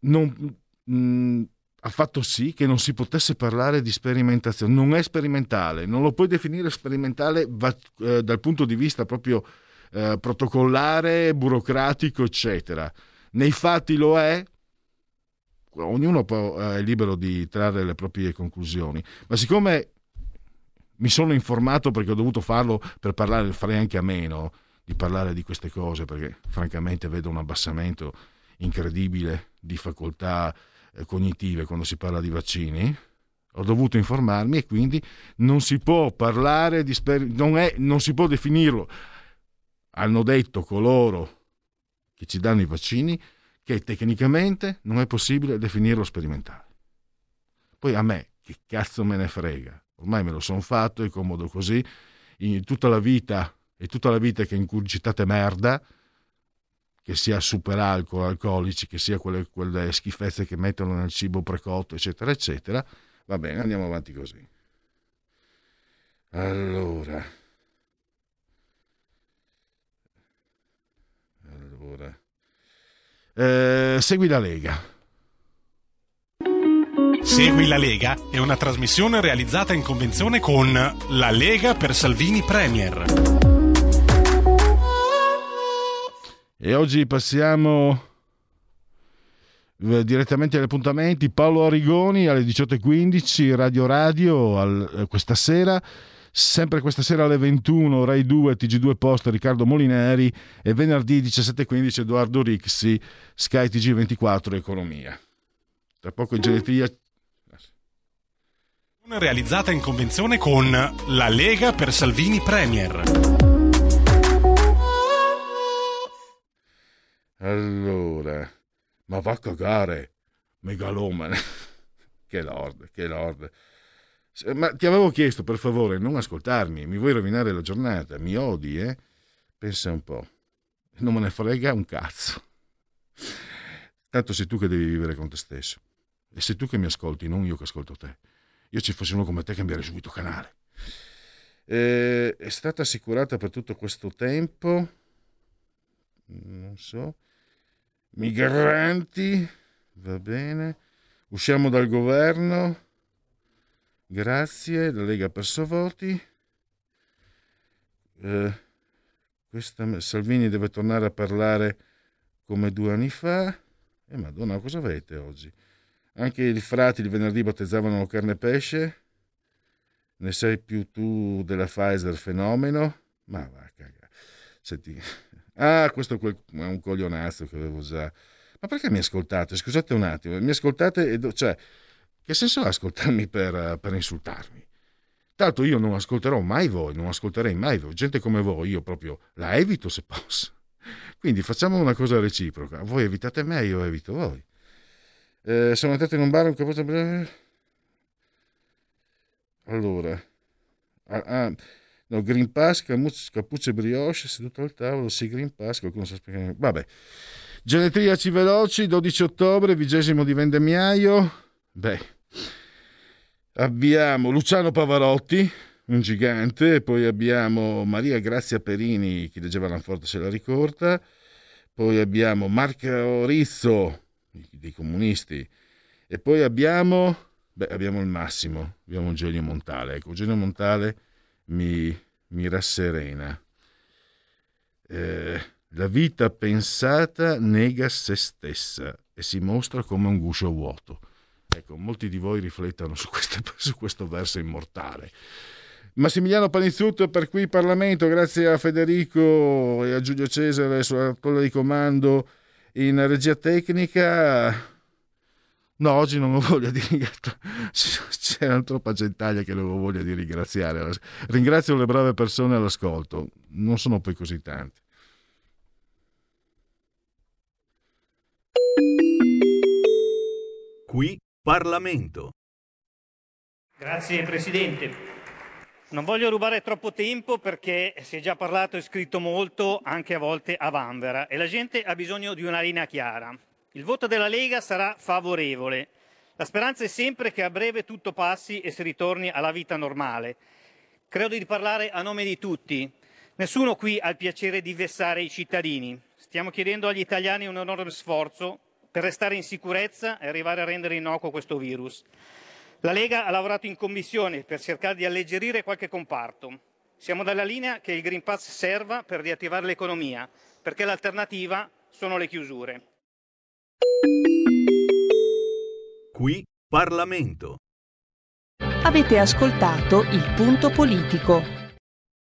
non, mh, ha fatto sì che non si potesse parlare di sperimentazione. Non è sperimentale non lo puoi definire sperimentale va, eh, dal punto di vista proprio eh, protocollare burocratico eccetera. Nei fatti lo è ognuno eh, è libero di trarre le proprie conclusioni, ma siccome mi sono informato perché ho dovuto farlo per parlare, farei anche a meno di parlare di queste cose, perché francamente vedo un abbassamento incredibile di facoltà eh, cognitive quando si parla di vaccini. Ho dovuto informarmi e quindi non si può parlare di sper- non, è, non si può definirlo. Hanno detto coloro che ci danno i vaccini che tecnicamente non è possibile definirlo sperimentale. Poi a me, che cazzo me ne frega, ormai me lo sono fatto, è comodo così, in tutta la vita, e tutta la vita che incurgitate merda, che sia super alcol, alcolici, che sia quelle, quelle schifezze che mettono nel cibo precotto, eccetera, eccetera, va bene, andiamo avanti così. Allora. Allora. Eh, segui la Lega. Segui la Lega è una trasmissione realizzata in convenzione con La Lega per Salvini Premier. E oggi passiamo eh, direttamente agli appuntamenti. Paolo Arrigoni alle 18.15, Radio Radio al, eh, questa sera sempre questa sera alle 21 Rai 2 TG2 Post Riccardo Molineri e venerdì 17.15 Edoardo Rixi Sky TG24 Economia. Tra poco in genetica realizzata in convenzione con la Lega per Salvini Premier. Allora ma va a cagare megalomane. Che lord che lord ma ti avevo chiesto per favore non ascoltarmi, mi vuoi rovinare la giornata, mi odi, eh? Pensa un po'. Non me ne frega un cazzo. Tanto sei tu che devi vivere con te stesso. E sei tu che mi ascolti, non io che ascolto te. Io ci fossi uno come te cambiare subito canale. Eh, è stata assicurata per tutto questo tempo, non so, migranti, va bene, usciamo dal governo Grazie, la Lega ha perso voti. Eh, questa, Salvini deve tornare a parlare come due anni fa. E eh, madonna, cosa avete oggi? Anche i frati il venerdì battezzavano carne e pesce. Ne sei più tu della Pfizer fenomeno? Ma va, caga. Senti. Ah, questo è un coglionazzo che avevo già. Ma perché mi ascoltate? Scusate un attimo, mi ascoltate e... Cioè, che senso ha ascoltarmi per, per insultarmi? Tanto io non ascolterò mai voi, non ascolterei mai voi. Gente come voi, io proprio la evito se posso. Quindi facciamo una cosa reciproca. Voi evitate me, io evito voi. Eh, sono entrato in un bar un capuccio... Allora... Ah, ah, no, Green Pass, cappucce brioche, seduto al tavolo, sì, Green Pass, qualcuno sa spiegare. Vabbè. Genetriaci veloci, 12 ottobre, vigesimo di vendemmiaio. Beh, abbiamo Luciano Pavarotti, un gigante, poi abbiamo Maria Grazia Perini, chi leggeva Lanforte se la ricorda, poi abbiamo Marco Rizzo, dei comunisti, e poi abbiamo, beh, abbiamo il Massimo, abbiamo Eugenio Montale. Ecco, Eugenio Montale mi, mi rasserena. Eh, la vita pensata nega se stessa e si mostra come un guscio vuoto. Ecco, molti di voi riflettono su, queste, su questo verso immortale. Massimiliano Panizzuto per qui Parlamento, grazie a Federico e a Giulio Cesare sulla tolla di comando in regia tecnica. No, oggi non ho voglia di ringraziare, c'era troppa gentaglia che ho voglia di ringraziare. Ringrazio le brave persone all'ascolto, non sono poi così tante. Qui Parlamento. Grazie Presidente. Non voglio rubare troppo tempo perché si è già parlato e scritto molto, anche a volte a vanvera, e la gente ha bisogno di una linea chiara. Il voto della Lega sarà favorevole. La speranza è sempre che a breve tutto passi e si ritorni alla vita normale. Credo di parlare a nome di tutti. Nessuno qui ha il piacere di vessare i cittadini. Stiamo chiedendo agli italiani un enorme sforzo per restare in sicurezza e arrivare a rendere innocuo questo virus. La Lega ha lavorato in commissione per cercare di alleggerire qualche comparto. Siamo dalla linea che il Green Pass serva per riattivare l'economia, perché l'alternativa sono le chiusure. Qui Parlamento. Avete ascoltato il punto politico.